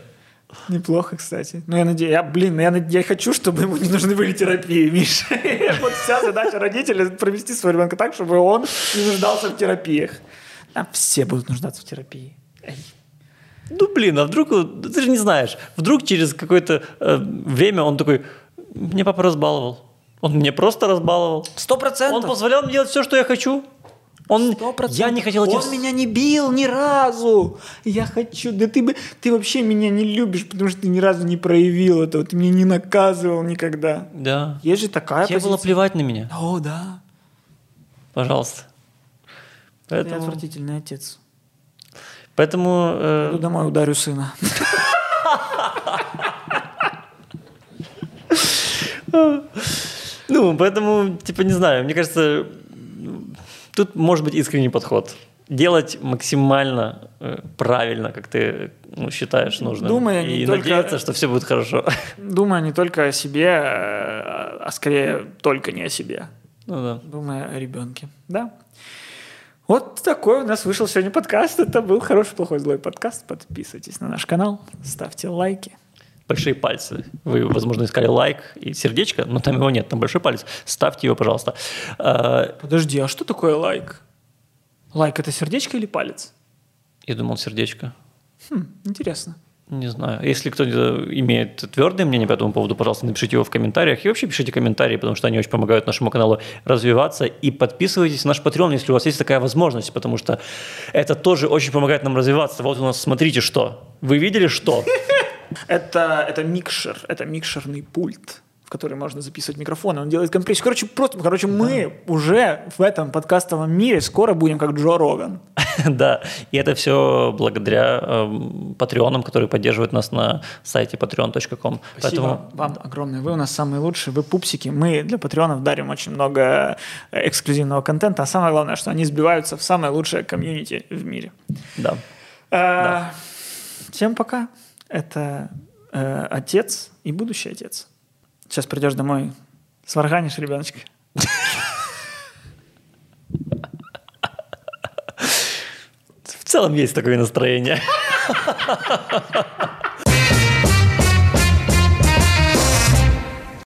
Неплохо, кстати. Ну, я надеюсь, я, блин, я, над- я хочу, чтобы ему не нужны были терапии, Миша. Вот вся задача родителя – провести своего ребенка так, чтобы он не нуждался в терапиях. А все будут нуждаться в терапии. Ну, блин, а вдруг, ты же не знаешь, вдруг через какое-то э, время он такой, мне папа разбаловал. Он мне просто разбаловал. Сто процентов. Он позволял мне делать все, что я хочу. Он, Сто процентов. я не хотел этим... Он меня не бил ни разу. Я хочу. Да ты бы, ты вообще меня не любишь, потому что ты ни разу не проявил этого. Ты меня не наказывал никогда. Да. Есть же такая Тебе было плевать на меня. О, да. Пожалуйста. Ты Поэтому, отвратительный отец. поэтому э, Иду домой, ударю сына. ну, поэтому, типа, не знаю, мне кажется, тут может быть искренний подход. Делать максимально э, правильно, как ты ну, считаешь нужным. Думая не и только- надеяться, что все будет хорошо. Думая не только о себе, э, а скорее только не о себе. Ну да. Думая о ребенке. Да. Вот такой у нас вышел сегодня подкаст. Это был хороший, плохой, злой подкаст. Подписывайтесь на наш канал, ставьте лайки. Большие пальцы. Вы, возможно, искали лайк и сердечко, но там его нет, там большой палец. Ставьте его, пожалуйста. А, Подожди, а что такое лайк? Лайк это сердечко или палец? Я думал, сердечко. Хм, интересно. Не знаю. Если кто-то имеет твердое мнение по этому поводу, пожалуйста, напишите его в комментариях. И вообще пишите комментарии, потому что они очень помогают нашему каналу развиваться. И подписывайтесь на наш Patreon, если у вас есть такая возможность, потому что это тоже очень помогает нам развиваться. Вот у нас, смотрите, что. Вы видели, что? Это, это микшер, это микшерный пульт, в который можно записывать микрофоны. Он делает компрессию. Короче, просто, короче, мы уже в этом подкастовом мире скоро будем как Джо Роган. Да, и это все благодаря эм, патреонам, которые поддерживают нас на сайте patreon.com. Спасибо вам огромное. Вы у нас самые лучшие, вы пупсики. Мы для патреонов дарим очень много э, эксклюзивного контента, а самое главное, что они сбиваются в самое лучшее комьюнити в мире. Да. Э, Всем пока. Это э, отец и будущий отец. Сейчас придешь домой, сварганишь ребеночка. В целом есть такое настроение.